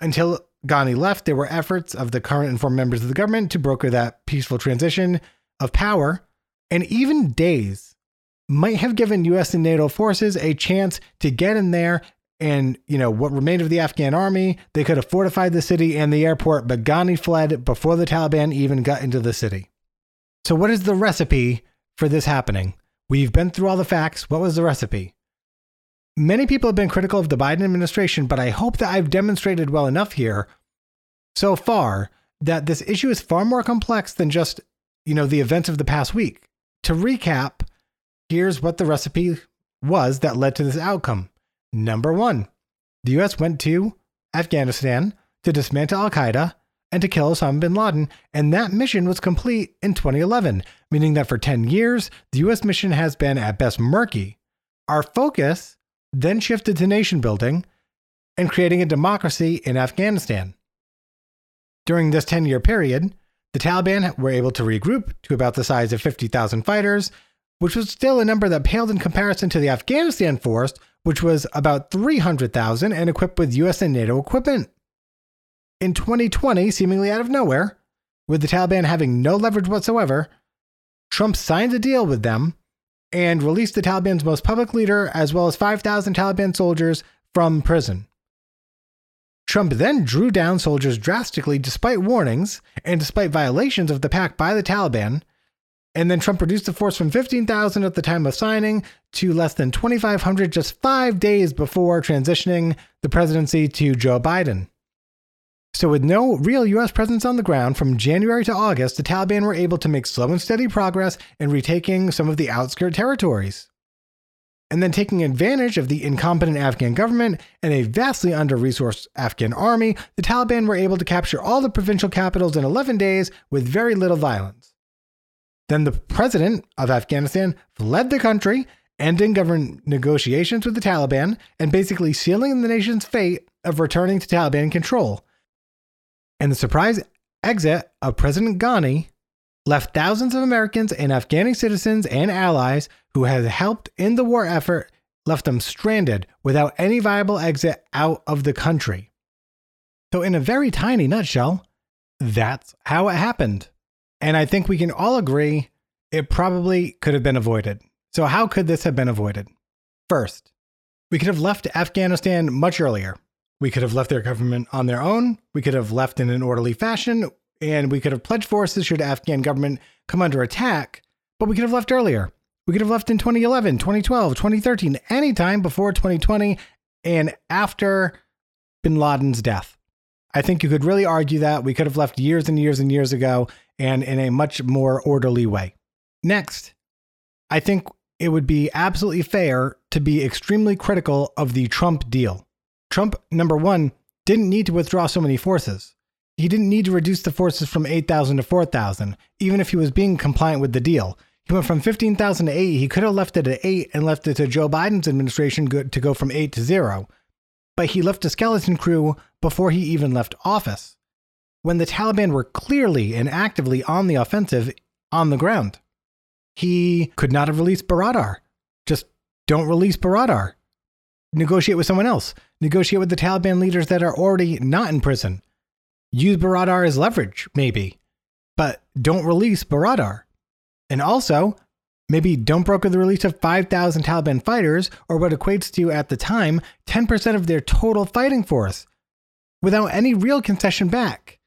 Until Ghani left, there were efforts of the current and former members of the government to broker that peaceful transition of power, and even days might have given US and NATO forces a chance to get in there and, you know, what remained of the Afghan army, they could have fortified the city and the airport, but Ghani fled before the Taliban even got into the city. So what is the recipe for this happening? We've been through all the facts. What was the recipe? Many people have been critical of the Biden administration, but I hope that I've demonstrated well enough here so far that this issue is far more complex than just, you know, the events of the past week. To recap, here's what the recipe was that led to this outcome. Number one, the US went to Afghanistan to dismantle Al Qaeda and to kill Osama bin Laden, and that mission was complete in 2011, meaning that for 10 years, the US mission has been at best murky. Our focus then shifted to nation building and creating a democracy in Afghanistan. During this 10 year period, the Taliban were able to regroup to about the size of 50,000 fighters, which was still a number that paled in comparison to the Afghanistan force, which was about 300,000 and equipped with US and NATO equipment. In 2020, seemingly out of nowhere, with the Taliban having no leverage whatsoever, Trump signed a deal with them and released the Taliban's most public leader, as well as 5,000 Taliban soldiers, from prison. Trump then drew down soldiers drastically despite warnings and despite violations of the pact by the Taliban. And then Trump reduced the force from 15,000 at the time of signing to less than 2,500 just five days before transitioning the presidency to Joe Biden. So, with no real US presence on the ground, from January to August, the Taliban were able to make slow and steady progress in retaking some of the outskirt territories. And then, taking advantage of the incompetent Afghan government and a vastly under resourced Afghan army, the Taliban were able to capture all the provincial capitals in 11 days with very little violence. Then, the president of Afghanistan fled the country, ending government negotiations with the Taliban and basically sealing the nation's fate of returning to Taliban control and the surprise exit of President Ghani left thousands of Americans and Afghani citizens and allies who had helped in the war effort left them stranded without any viable exit out of the country. So, in a very tiny nutshell, that's how it happened. And I think we can all agree it probably could have been avoided. So, how could this have been avoided? First, we could have left Afghanistan much earlier. We could have left their government on their own. We could have left in an orderly fashion, and we could have pledged forces should Afghan government come under attack. But we could have left earlier. We could have left in 2011, 2012, 2013, anytime before 2020 and after bin Laden's death. I think you could really argue that we could have left years and years and years ago and in a much more orderly way. Next, I think it would be absolutely fair to be extremely critical of the Trump deal. Trump, number one, didn't need to withdraw so many forces. He didn't need to reduce the forces from 8,000 to 4,000, even if he was being compliant with the deal. He went from 15,000 to 8. He could have left it at 8 and left it to Joe Biden's administration to go from 8 to 0. But he left a skeleton crew before he even left office, when the Taliban were clearly and actively on the offensive on the ground. He could not have released Baradar. Just don't release Baradar negotiate with someone else. Negotiate with the Taliban leaders that are already not in prison. Use Baradar as leverage, maybe, but don't release Baradar. And also, maybe don't broker the release of 5,000 Taliban fighters, or what equates to, at the time, 10% of their total fighting force, without any real concession back.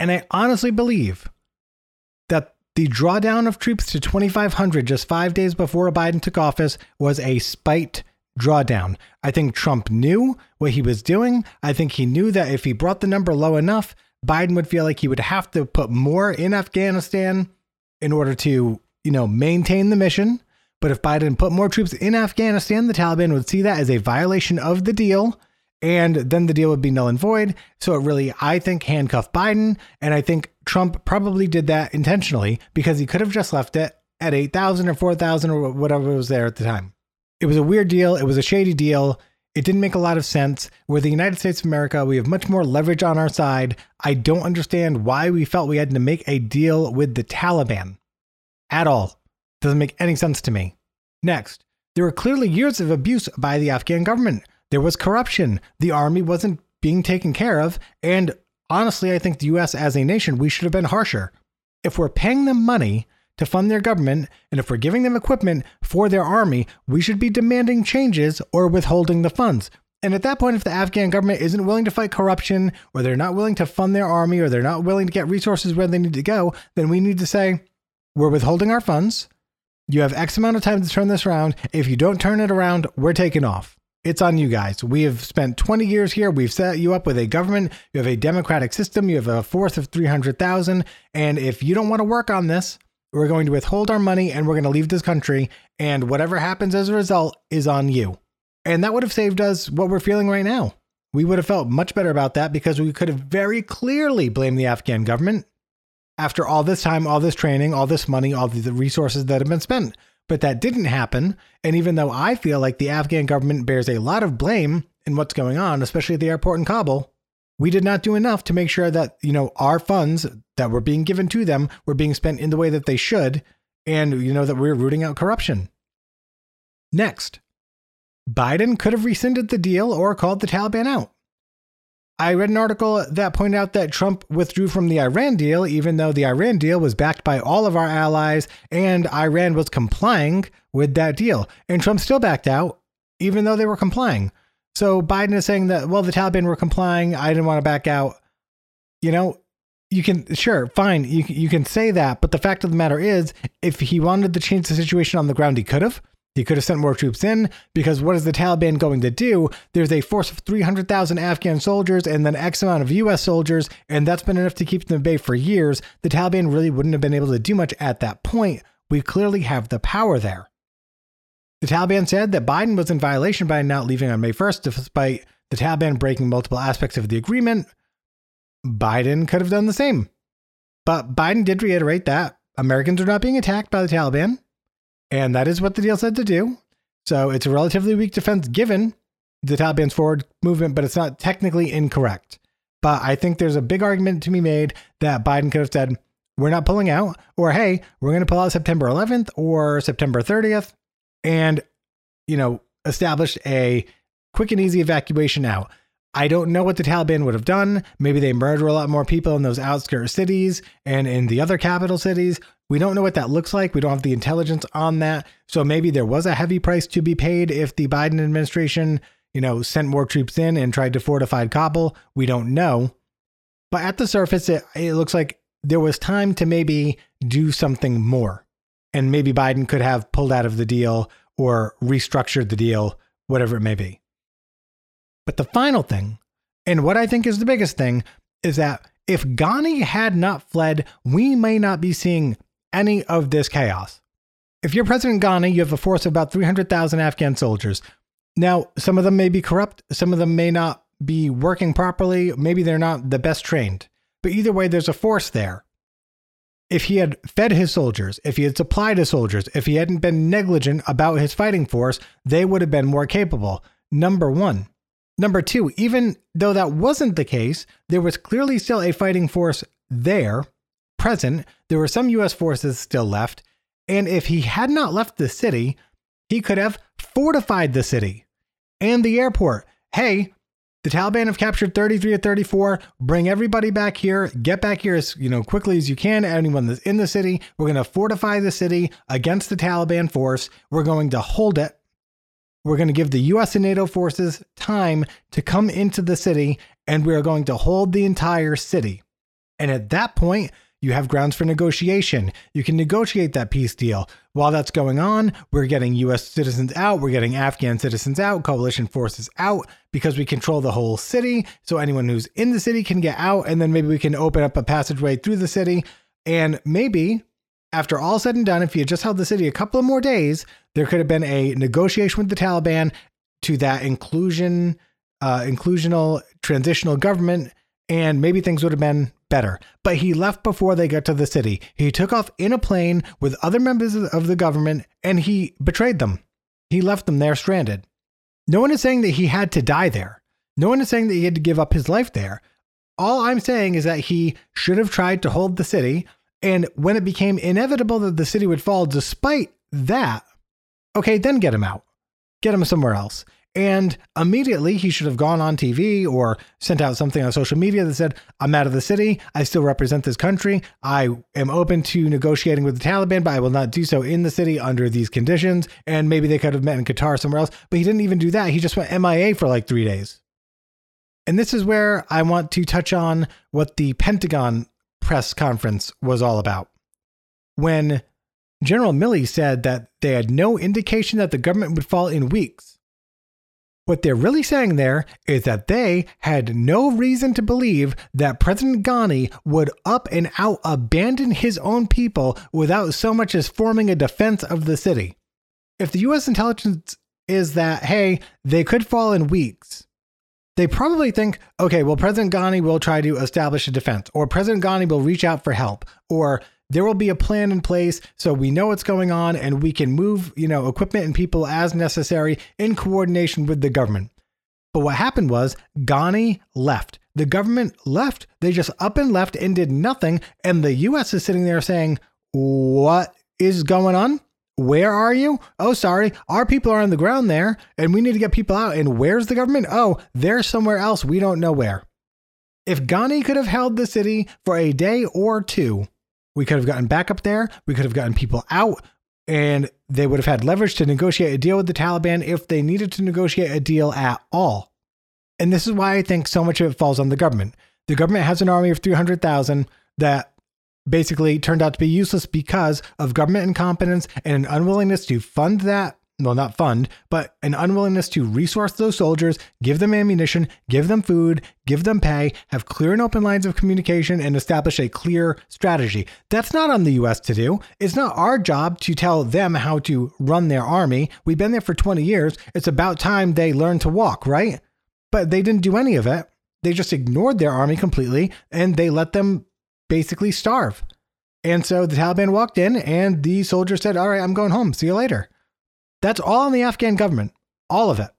And I honestly believe that the drawdown of troops to 2,500 just five days before Biden took office was a spite drawdown. I think Trump knew what he was doing. I think he knew that if he brought the number low enough, Biden would feel like he would have to put more in Afghanistan in order to, you know, maintain the mission, But if Biden put more troops in Afghanistan, the Taliban would see that as a violation of the deal, and then the deal would be null and void. So it really, I think, handcuffed Biden. And I think Trump probably did that intentionally because he could have just left it at 8,000 or 4,000 or whatever was there at the time. It was a weird deal. It was a shady deal. It didn't make a lot of sense. We're the United States of America. We have much more leverage on our side. I don't understand why we felt we had to make a deal with the Taliban at all. Doesn't make any sense to me. Next, there were clearly years of abuse by the Afghan government. There was corruption. The army wasn't being taken care of. And honestly, I think the US as a nation, we should have been harsher. If we're paying them money to fund their government, and if we're giving them equipment for their army, we should be demanding changes or withholding the funds. And at that point, if the Afghan government isn't willing to fight corruption, or they're not willing to fund their army, or they're not willing to get resources where they need to go, then we need to say, we're withholding our funds. You have X amount of time to turn this around. If you don't turn it around, we're taking off. It's on you guys. We have spent 20 years here. We've set you up with a government. You have a democratic system. You have a force of 300,000. And if you don't want to work on this, we're going to withhold our money and we're going to leave this country. And whatever happens as a result is on you. And that would have saved us what we're feeling right now. We would have felt much better about that because we could have very clearly blamed the Afghan government after all this time, all this training, all this money, all the resources that have been spent. But that didn't happen. And even though I feel like the Afghan government bears a lot of blame in what's going on, especially at the airport in Kabul, we did not do enough to make sure that, you know, our funds that were being given to them were being spent in the way that they should. And, you know, that we we're rooting out corruption. Next, Biden could have rescinded the deal or called the Taliban out. I read an article that pointed out that Trump withdrew from the Iran deal, even though the Iran deal was backed by all of our allies and Iran was complying with that deal. And Trump still backed out, even though they were complying. So Biden is saying that, well, the Taliban were complying. I didn't want to back out. You know, you can, sure, fine. You, you can say that. But the fact of the matter is, if he wanted to change the situation on the ground, he could have. He could have sent more troops in because what is the Taliban going to do? There's a force of 300,000 Afghan soldiers and then X amount of US soldiers, and that's been enough to keep them at bay for years. The Taliban really wouldn't have been able to do much at that point. We clearly have the power there. The Taliban said that Biden was in violation by not leaving on May 1st, despite the Taliban breaking multiple aspects of the agreement. Biden could have done the same. But Biden did reiterate that Americans are not being attacked by the Taliban. And that is what the deal said to do. So it's a relatively weak defense given the Taliban's forward movement, but it's not technically incorrect. But I think there's a big argument to be made that Biden could have said, we're not pulling out, or hey, we're going to pull out September 11th or September 30th, and, you know, establish a quick and easy evacuation out. I don't know what the Taliban would have done. Maybe they murder a lot more people in those outskirts cities and in the other capital cities. We don't know what that looks like. We don't have the intelligence on that. So maybe there was a heavy price to be paid if the Biden administration, you know, sent more troops in and tried to fortify Kabul. We don't know. But at the surface, it, it looks like there was time to maybe do something more. And maybe Biden could have pulled out of the deal or restructured the deal, whatever it may be. But the final thing, and what I think is the biggest thing, is that if Ghani had not fled, we may not be seeing any of this chaos. If you're President Ghani, you have a force of about 300,000 Afghan soldiers. Now, some of them may be corrupt, some of them may not be working properly, maybe they're not the best trained. But either way, there's a force there. If he had fed his soldiers, if he had supplied his soldiers, if he hadn't been negligent about his fighting force, they would have been more capable. Number one. Number two, even though that wasn't the case, there was clearly still a fighting force there present, there were some US forces still left, and if he had not left the city, he could have fortified the city and the airport. Hey, the Taliban have captured 33 or 34. Bring everybody back here. Get back here as you know quickly as you can. Anyone that's in the city, we're going to fortify the city against the Taliban force. We're going to hold it. We're going to give the US and NATO forces time to come into the city, and we are going to hold the entire city. And at that point, you have grounds for negotiation. You can negotiate that peace deal. While that's going on, we're getting US citizens out, we're getting Afghan citizens out, coalition forces out because we control the whole city. So anyone who's in the city can get out, and then maybe we can open up a passageway through the city. And maybe after all said and done, if he had just held the city a couple of more days, there could have been a negotiation with the Taliban to that inclusion, uh, inclusional transitional government, and maybe things would have been better. But he left before they got to the city. He took off in a plane with other members of the government and he betrayed them. He left them there stranded. No one is saying that he had to die there. No one is saying that he had to give up his life there. All I'm saying is that he should have tried to hold the city. And when it became inevitable that the city would fall, despite that, okay, then get him out. Get him somewhere else. And immediately he should have gone on TV or sent out something on social media that said, I'm out of the city. I still represent this country. I am open to negotiating with the Taliban, but I will not do so in the city under these conditions. And maybe they could have met in Qatar somewhere else. But he didn't even do that. He just went MIA for like three days. And this is where I want to touch on what the Pentagon press conference was all about. When General Milley said that they had no indication that the government would fall in weeks. What they're really saying there is that they had no reason to believe that President Ghani would up and out abandon his own people without so much as forming a defense of the city. If the US intelligence is that, hey, they could fall in weeks, they probably think, okay, well, President Ghani will try to establish a defense, or President Ghani will reach out for help, or there will be a plan in place so we know what's going on and we can move, you know, equipment and people as necessary in coordination with the government. But what happened was Ghani left. The government left. They just up and left and did nothing. And the US is sitting there saying, What is going on? Where are you? Oh, sorry. Our people are on the ground there and we need to get people out. And where's the government? Oh, they're somewhere else. We don't know where. If Ghani could have held the city for a day or two, we could have gotten back up there. We could have gotten people out, and they would have had leverage to negotiate a deal with the Taliban if they needed to negotiate a deal at all. And this is why I think so much of it falls on the government. The government has an army of 300,000 that basically turned out to be useless because of government incompetence and an unwillingness to fund that well, not fund, but an unwillingness to resource those soldiers, give them ammunition, give them food, give them pay, have clear and open lines of communication, and establish a clear strategy. That's not on the US to do. It's not our job to tell them how to run their army. We've been there for 20 years. It's about time they learn to walk, right? But they didn't do any of it. They just ignored their army completely and they let them basically starve. And so the Taliban walked in and the soldiers said, All right, I'm going home. See you later. That's all on the Afghan government, all of it.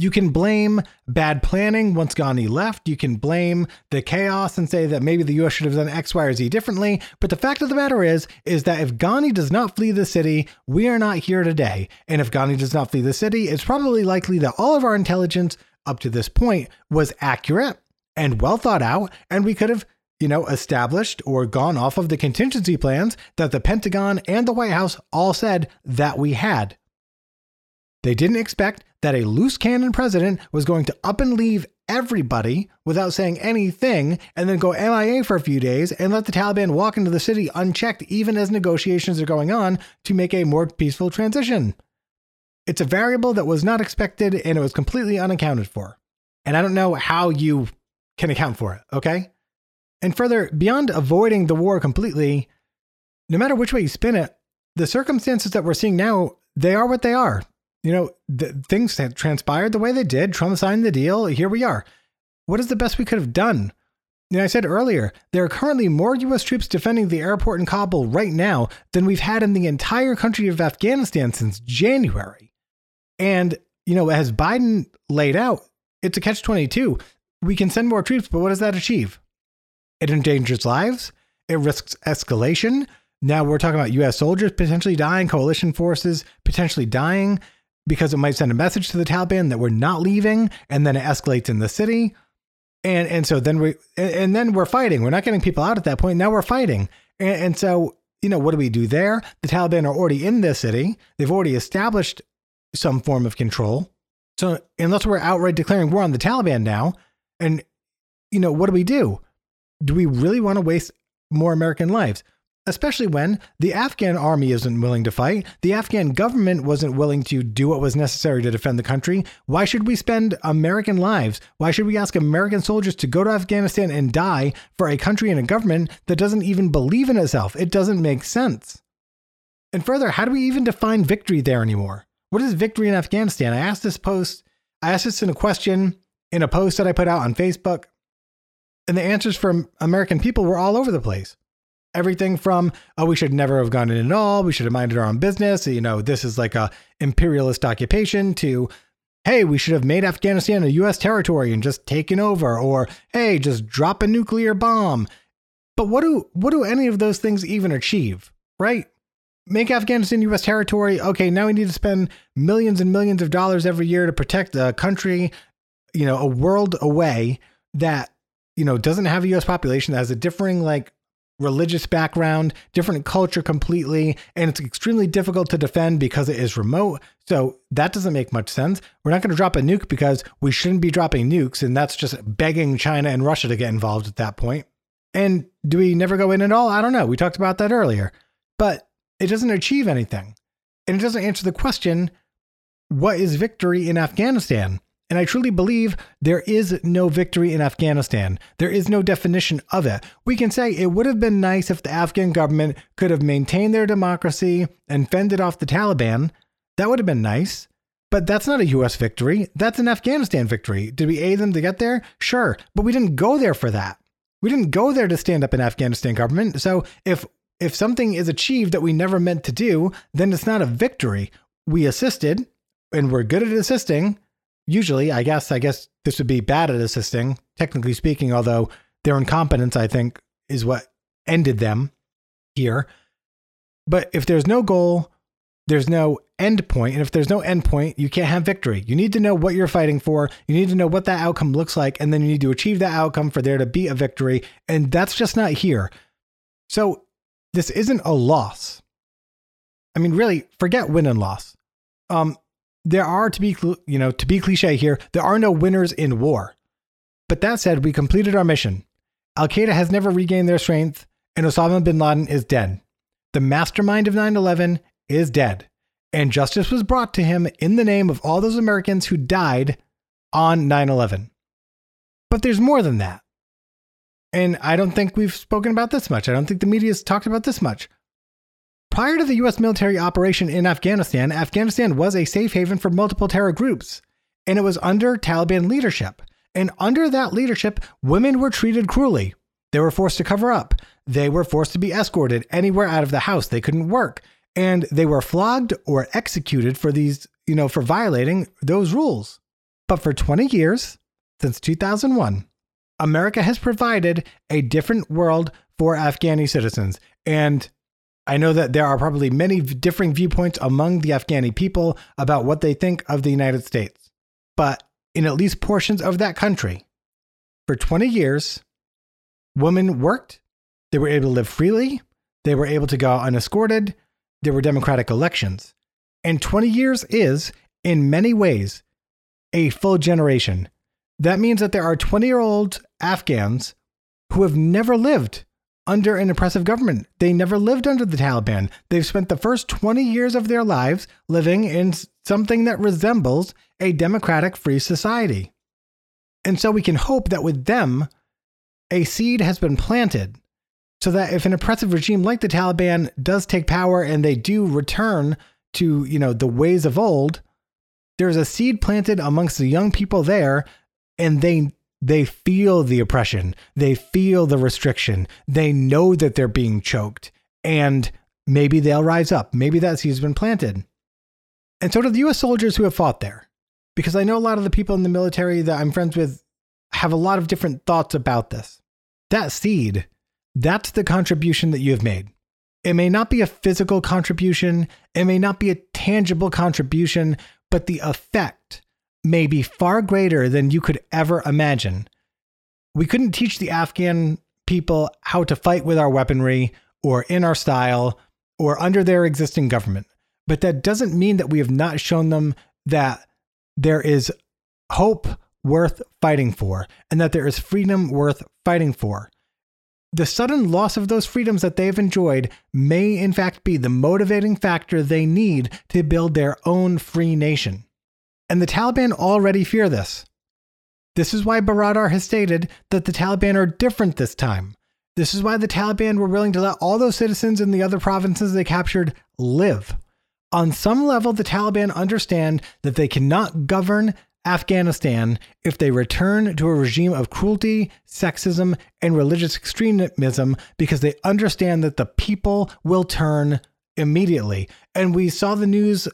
You can blame bad planning once Ghani left. You can blame the chaos and say that maybe the US should have done X, Y, or Z differently. But the fact of the matter is, is that if Ghani does not flee the city, we are not here today. And if Ghani does not flee the city, it's probably likely that all of our intelligence up to this point was accurate and well thought out, and we could have you know, established or gone off of the contingency plans that the Pentagon and the White House all said that we had. They didn't expect that a loose cannon president was going to up and leave everybody without saying anything and then go MIA for a few days and let the Taliban walk into the city unchecked, even as negotiations are going on to make a more peaceful transition. It's a variable that was not expected and it was completely unaccounted for. And I don't know how you can account for it, okay? And further, beyond avoiding the war completely, no matter which way you spin it, the circumstances that we're seeing now, they are what they are you know, the, things transpired the way they did. Trump signed the deal. Here we are. What is the best we could have done? You know, I said earlier, there are currently more U.S. troops defending the airport in Kabul right now than we've had in the entire country of Afghanistan since January. And, you know, as Biden laid out, it's a catch 22. We can send more troops, but what does that achieve? It endangers lives, it risks escalation. Now we're talking about U.S. soldiers potentially dying, coalition forces potentially dying because it might send a message to the Taliban that we're not leaving, and then it escalates in the city. And and so then we and then we're fighting. We're not getting people out at that point. Now we're fighting. And, and so, you know, what do we do there? The Taliban are already in this city. They've already established some form of control. So unless we're outright declaring war on the Taliban now, and you know, what do we do? Do we really want to waste more American lives? especially when the Afghan army isn't willing to fight, the Afghan government wasn't willing to do what was necessary to defend the country. Why should we spend American lives? Why should we ask American soldiers to go to Afghanistan and die for a country and a government that doesn't even believe in itself? It doesn't make sense. And further, how do we even define victory there anymore? What is victory in Afghanistan? I asked this post, I asked this in a question in a post that I put out on Facebook, and the answers from American people were all over the place. Everything from, oh, we should never have gone in at all, we should have minded our own business, you know, this is like a imperialist occupation, to, hey, we should have made Afghanistan a US territory and just taken over, or hey, just drop a nuclear bomb. But what do what do any of those things even achieve, right? make Afghanistan U.S. territory. Okay, now we need to spend millions and millions of dollars every year to protect a country, you know, a world away that you know doesn't have a U.S. population that has a differing like religious background, different culture completely, and it's extremely difficult to defend because it is remote. So that doesn't make much sense. We're not going to drop a nuke because we shouldn't be dropping nukes, and that's just begging China and Russia to get involved at that point. And do we never go in at all? I don't know. We talked about that earlier. But it doesn't achieve anything. And it doesn't answer the question what is victory in Afghanistan? And I truly believe there is no victory in Afghanistan. There is no definition of it. We can say it would have been nice if the Afghan government could have maintained their democracy and fended off the Taliban. That would have been nice. But that's not a US victory. That's an Afghanistan victory. Did we aid them to get there? Sure. But we didn't go there for that. We didn't go there to stand up an Afghanistan government. So if if something is achieved that we never meant to do, then it's not a victory. We assisted and we're good at assisting. Usually, I guess, I guess this would be bad at assisting, technically speaking, although their incompetence, I think, is what ended them here. But if there's no goal, there's no end point. And if there's no end point, you can't have victory. You need to know what you're fighting for. You need to know what that outcome looks like. And then you need to achieve that outcome for there to be a victory. And that's just not here. So this isn't a loss. I mean, really, forget win and loss. Um, there are to be, you know, to be cliche here, there are no winners in war. But that said, we completed our mission. Al Qaeda has never regained their strength, and Osama bin Laden is dead. The mastermind of 9 11 is dead, and justice was brought to him in the name of all those Americans who died on 9 11. But there's more than that. And I don't think we've spoken about this much. I don't think the media has talked about this much. Prior to the US military operation in Afghanistan, Afghanistan was a safe haven for multiple terror groups, and it was under Taliban leadership. And under that leadership, women were treated cruelly. They were forced to cover up. They were forced to be escorted anywhere out of the house. They couldn't work. And they were flogged or executed for these, you know, for violating those rules. But for 20 years, since 2001, America has provided a different world for Afghani citizens. And I know that there are probably many differing viewpoints among the Afghani people about what they think of the United States. But in at least portions of that country, for 20 years, women worked, they were able to live freely, they were able to go unescorted, there were democratic elections. And 20 years is, in many ways, a full generation that means that there are 20 year old Afghans who have never lived under an oppressive government. They never lived under the Taliban. They've spent the first 20 years of their lives living in something that resembles a democratic free society. And so we can hope that with them, a seed has been planted so that if an oppressive regime like the Taliban does take power and they do return to, you know, the ways of old, there's a seed planted amongst the young people there and they they feel the oppression, they feel the restriction, they know that they're being choked, and maybe they'll rise up. Maybe that seed's been planted. And so do the US soldiers who have fought there. Because I know a lot of the people in the military that I'm friends with have a lot of different thoughts about this. That seed, that's the contribution that you have made. It may not be a physical contribution, it may not be a tangible contribution, but the effect may be far greater than you could ever imagine. We couldn't teach the Afghan people how to fight with our weaponry or in our style or under their existing government. But that doesn't mean that we have not shown them that there is hope worth fighting for and that there is freedom worth fighting for. the sudden loss of those freedoms that they've enjoyed may, in fact, be the motivating factor they need to build their own free nation. And the Taliban already fear this. This is why Baradar has stated that the Taliban are different this time. This is why the Taliban were willing to let all those citizens in the other provinces they captured live. On some level, the Taliban understand that they cannot govern Afghanistan if they return to a regime of cruelty, sexism, and religious extremism because they understand that the people will turn immediately. And we saw the news,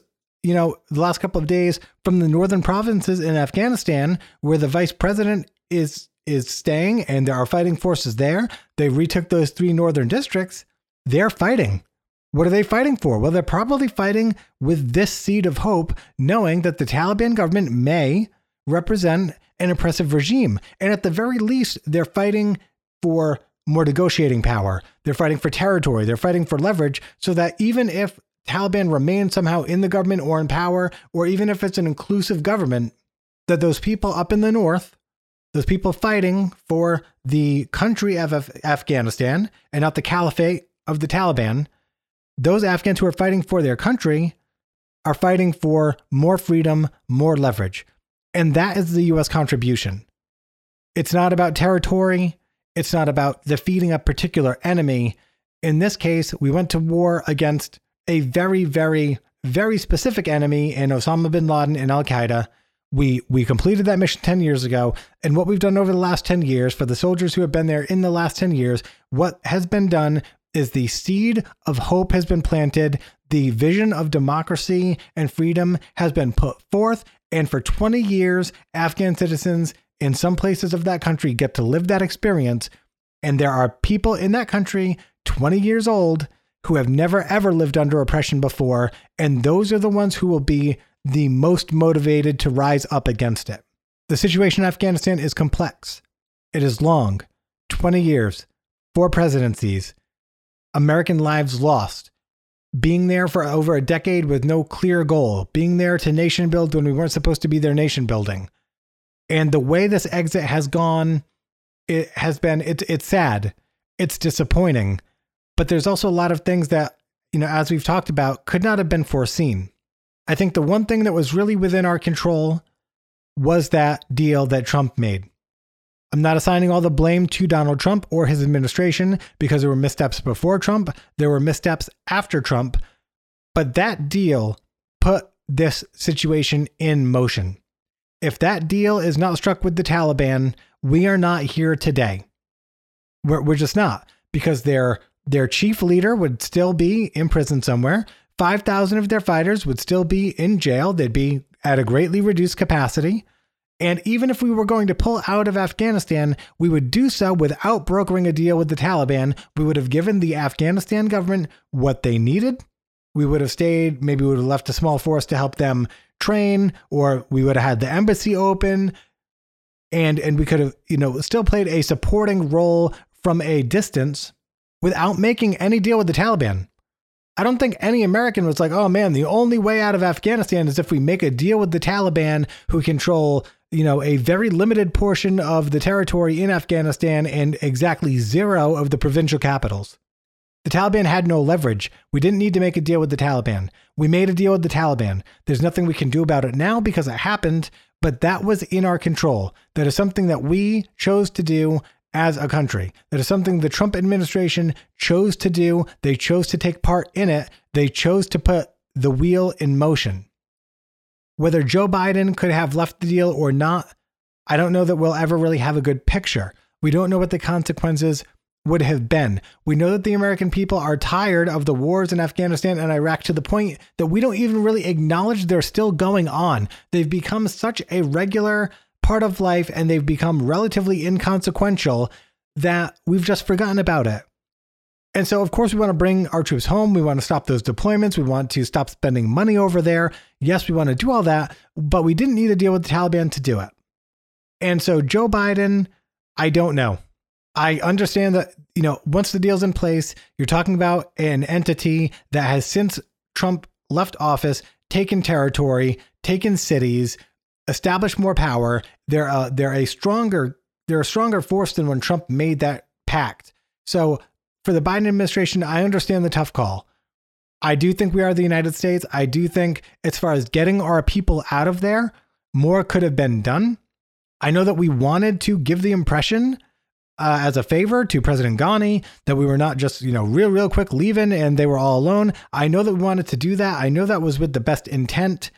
you know, the last couple of days from the northern provinces in Afghanistan where the vice president is is staying and there are fighting forces there. They retook those three northern districts. They're fighting. What are they fighting for? Well, they're probably fighting with this seed of hope, knowing that the Taliban government may represent an oppressive regime. And at the very least, they're fighting for more negotiating power. They're fighting for territory. They're fighting for leverage so that even if Taliban remain somehow in the government or in power, or even if it's an inclusive government, that those people up in the north, those people fighting for the country of Af- Afghanistan and not the caliphate of the Taliban, those Afghans who are fighting for their country are fighting for more freedom, more leverage. And that is the US contribution. It's not about territory, it's not about defeating a particular enemy. In this case, we went to war against a very, very, very specific enemy in Osama bin Laden and Al Qaeda. We we completed that mission 10 years ago. And what we've done over the last 10 years, for the soldiers who have been there in the last 10 years, what has been done is the seed of hope has been planted, the vision of democracy and freedom has been put forth, and for 20 years, Afghan citizens in some places of that country get to live that experience. And there are people in that country, 20 years old, who have never ever lived under oppression before. And those are the ones who will be the most motivated to rise up against it. The situation in Afghanistan is complex, it is long 20 years, four presidencies, American lives lost, being there for over a decade with no clear goal, being there to nation build when we weren't supposed to be there nation building. And the way this exit has gone, it has been it's it's sad. It's disappointing. But there's also a lot of things that, you know, as we've talked about, could not have been foreseen. I think the one thing that was really within our control was that deal that Trump made. I'm not assigning all the blame to Donald Trump or his administration because there were missteps before Trump, there were missteps after Trump, but that deal put this situation in motion. If that deal is not struck with the Taliban, we are not here today. We're, we're just not because their their chief leader would still be in prison somewhere. 5,000 of their fighters would still be in jail. They'd be at a greatly reduced capacity. And even if we were going to pull out of Afghanistan, we would do so without brokering a deal with the Taliban. We would have given the Afghanistan government what they needed. We would have stayed, maybe we would have left a small force to help them train, or we would have had the embassy open. And, and we could have, you know, still played a supporting role from a distance without making any deal with the Taliban. I don't think any American was like, oh man, the only way out of Afghanistan is if we make a deal with the Taliban who control you know, a very limited portion of the territory in Afghanistan and exactly zero of the provincial capitals. The Taliban had no leverage. We didn't need to make a deal with the Taliban. We made a deal with the Taliban. There's nothing we can do about it now because it happened, but that was in our control. That is something that we chose to do as a country. That is something the Trump administration chose to do. They chose to take part in it. They chose to put the wheel in motion. Whether Joe Biden could have left the deal or not, I don't know that we'll ever really have a good picture. We don't know what the consequences would have been. We know that the American people are tired of the wars in Afghanistan and Iraq to the point that we don't even really acknowledge they're still going on. They've become such a regular part of life and they've become relatively inconsequential that we've just forgotten about it. And so, of course, we want to bring our troops home. We want to stop those deployments. We want to stop spending money over there. Yes, we want to do all that, but we didn't need to deal with the Taliban to do it. And so, Joe Biden, I don't know. I understand that, you know, once the deal's in place, you're talking about an entity that has since Trump left office taken territory, taken cities, established more power. They're uh, they're a stronger they're a stronger force than when Trump made that pact. So for the Biden administration, I understand the tough call. I do think we are the United States. I do think, as far as getting our people out of there, more could have been done. I know that we wanted to give the impression uh, as a favor to President Ghani that we were not just, you know, real, real quick leaving and they were all alone. I know that we wanted to do that. I know that was with the best intent,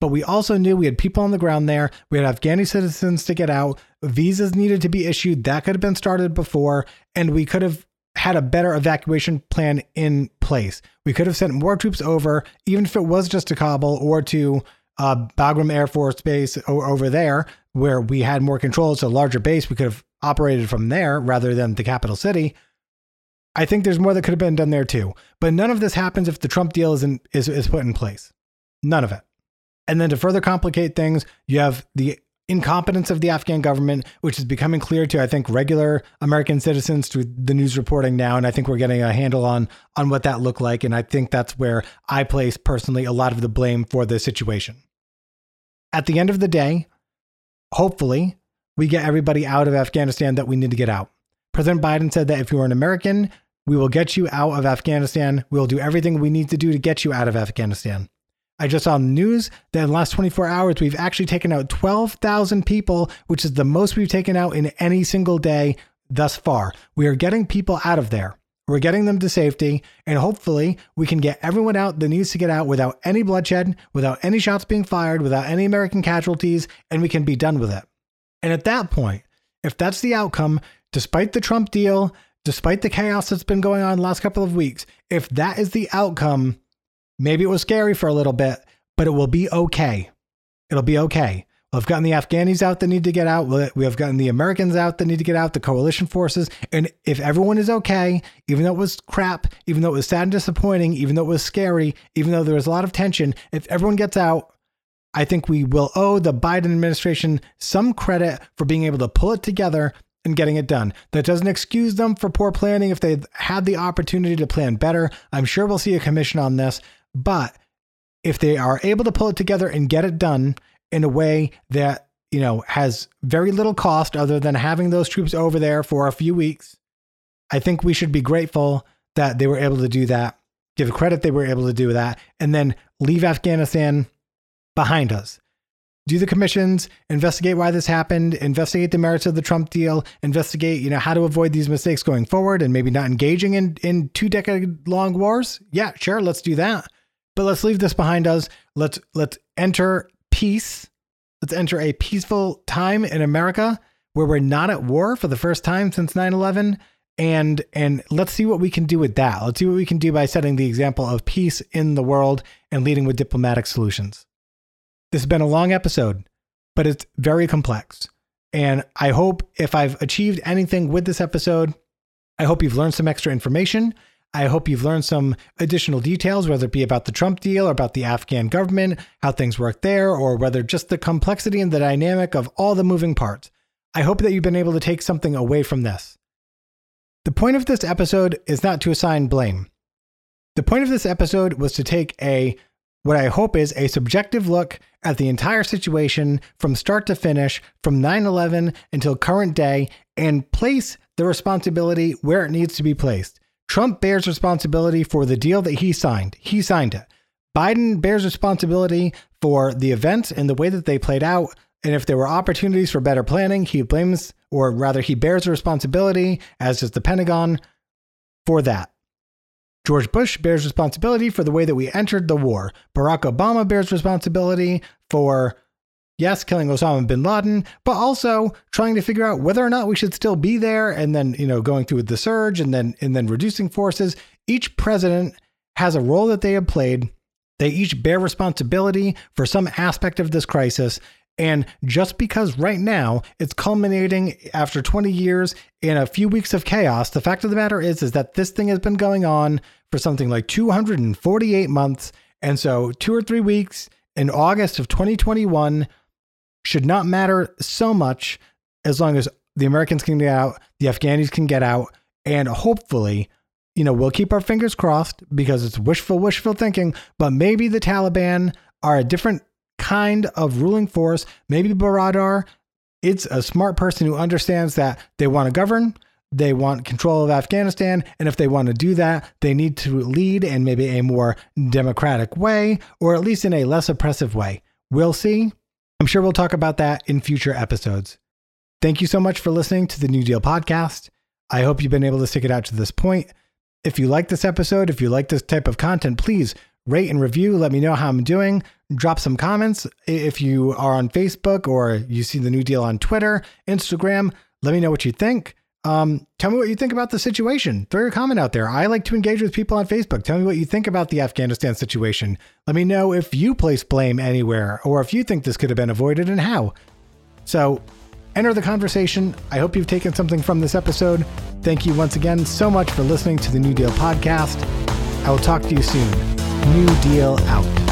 but we also knew we had people on the ground there. We had Afghani citizens to get out. Visas needed to be issued. That could have been started before, and we could have had a better evacuation plan in place. We could have sent more troops over, even if it was just to Kabul or to uh, Bagram Air Force Base over there, where we had more control. It's a larger base. We could have operated from there rather than the capital city. I think there's more that could have been done there too. But none of this happens if the Trump deal isn't is, is put in place. None of it. And then to further complicate things, you have the incompetence of the Afghan government, which is becoming clear to I think regular American citizens through the news reporting now, and I think we're getting a handle on on what that looked like, and I think that's where I place personally a lot of the blame for the situation. At the end of the day, hopefully, we get everybody out of Afghanistan that we need to get out. President Biden said that if you are an American, we will get you out of Afghanistan. We'll do everything we need to do to get you out of Afghanistan. I just saw news that in the last 24 hours, we've actually taken out 12,000 people, which is the most we've taken out in any single day thus far. We are getting people out of there. We're getting them to safety, and hopefully, we can get everyone out that needs to get out without any bloodshed, without any shots being fired, without any American casualties, and we can be done with it. And at that point, if that's the outcome, despite the Trump deal, despite the chaos that's been going on the last couple of weeks, if that is the outcome, maybe it was scary for a little bit, but it will be okay. It'll be okay. We've gotten the Afghanis out that need to get out. We have gotten the Americans out that need to get out, the coalition forces. And if everyone is okay, even though it was crap, even though it was sad and disappointing, even though it was scary, even though there was a lot of tension, if everyone gets out, I think we will owe the Biden administration some credit for being able to pull it together and getting it done. That doesn't excuse them for poor planning if they had the opportunity to plan better. I'm sure we'll see a commission on this, but if they are able to pull it together and get it done in a way that, you know, has very little cost other than having those troops over there for a few weeks, I think we should be grateful that they were able to do that. Give credit they were able to do that and then leave Afghanistan behind us. Do the commissions, investigate why this happened, investigate the merits of the Trump deal, investigate, you know, how to avoid these mistakes going forward and maybe not engaging in, in two decade long wars. Yeah, sure, let's do that. But let's leave this behind us. Let's let's enter peace. Let's enter a peaceful time in America where we're not at war for the first time since 9/11 and and let's see what we can do with that. Let's see what we can do by setting the example of peace in the world and leading with diplomatic solutions. This has been a long episode, but it's very complex. And I hope if I've achieved anything with this episode, I hope you've learned some extra information. I hope you've learned some additional details, whether it be about the Trump deal or about the Afghan government, how things work there, or whether just the complexity and the dynamic of all the moving parts. I hope that you've been able to take something away from this. The point of this episode is not to assign blame. The point of this episode was to take a what I hope is a subjective look at the entire situation from start to finish, from 9 11 until current day, and place the responsibility where it needs to be placed. Trump bears responsibility for the deal that he signed. He signed it. Biden bears responsibility for the events and the way that they played out. And if there were opportunities for better planning, he blames, or rather, he bears responsibility, as does the Pentagon, for that. George Bush bears responsibility for the way that we entered the war. Barack Obama bears responsibility for, yes, killing Osama bin Laden, but also trying to figure out whether or not we should still be there and then, you know, going through the surge and then and then reducing forces. Each president has a role that they have played. They each bear responsibility for some aspect of this crisis. And just because right now it's culminating after 20 years in a few weeks of chaos, the fact of the matter is is that this thing has been going on for something like 248 months. And so, 2 or 3 weeks in August of 2021 should not matter so much as long as the Americans can get out, the Afghanis can get out, and hopefully, you know, we'll keep our fingers crossed because it's wishful, wishful thinking, but maybe the Taliban are a different kind of ruling force. Maybe Baradar, it's a smart person who understands that they want to govern. they want control of Afghanistan. And if they want to do that, they need to lead in maybe a more democratic way, or at least in a less oppressive way. We'll see. I'm sure we'll talk about that in future episodes. Thank you so much for listening to the New Deal podcast. I hope you've been able to stick it out to this point. If you like this episode, if you like this type of content, please rate and review. Let me know how I'm doing. Drop some comments. If you are on Facebook or you see the New Deal on Twitter, Instagram, let me know what you think. Um, tell me what you think about the situation. Throw your comment out there. I like to engage with people on Facebook. Tell me what you think about the Afghanistan situation. Let me know if you place blame anywhere or if you think this could have been avoided and how. So, enter the conversation. I hope you've taken something from this episode. Thank you once again so much for listening to the New Deal podcast. I will talk to you soon. New Deal out.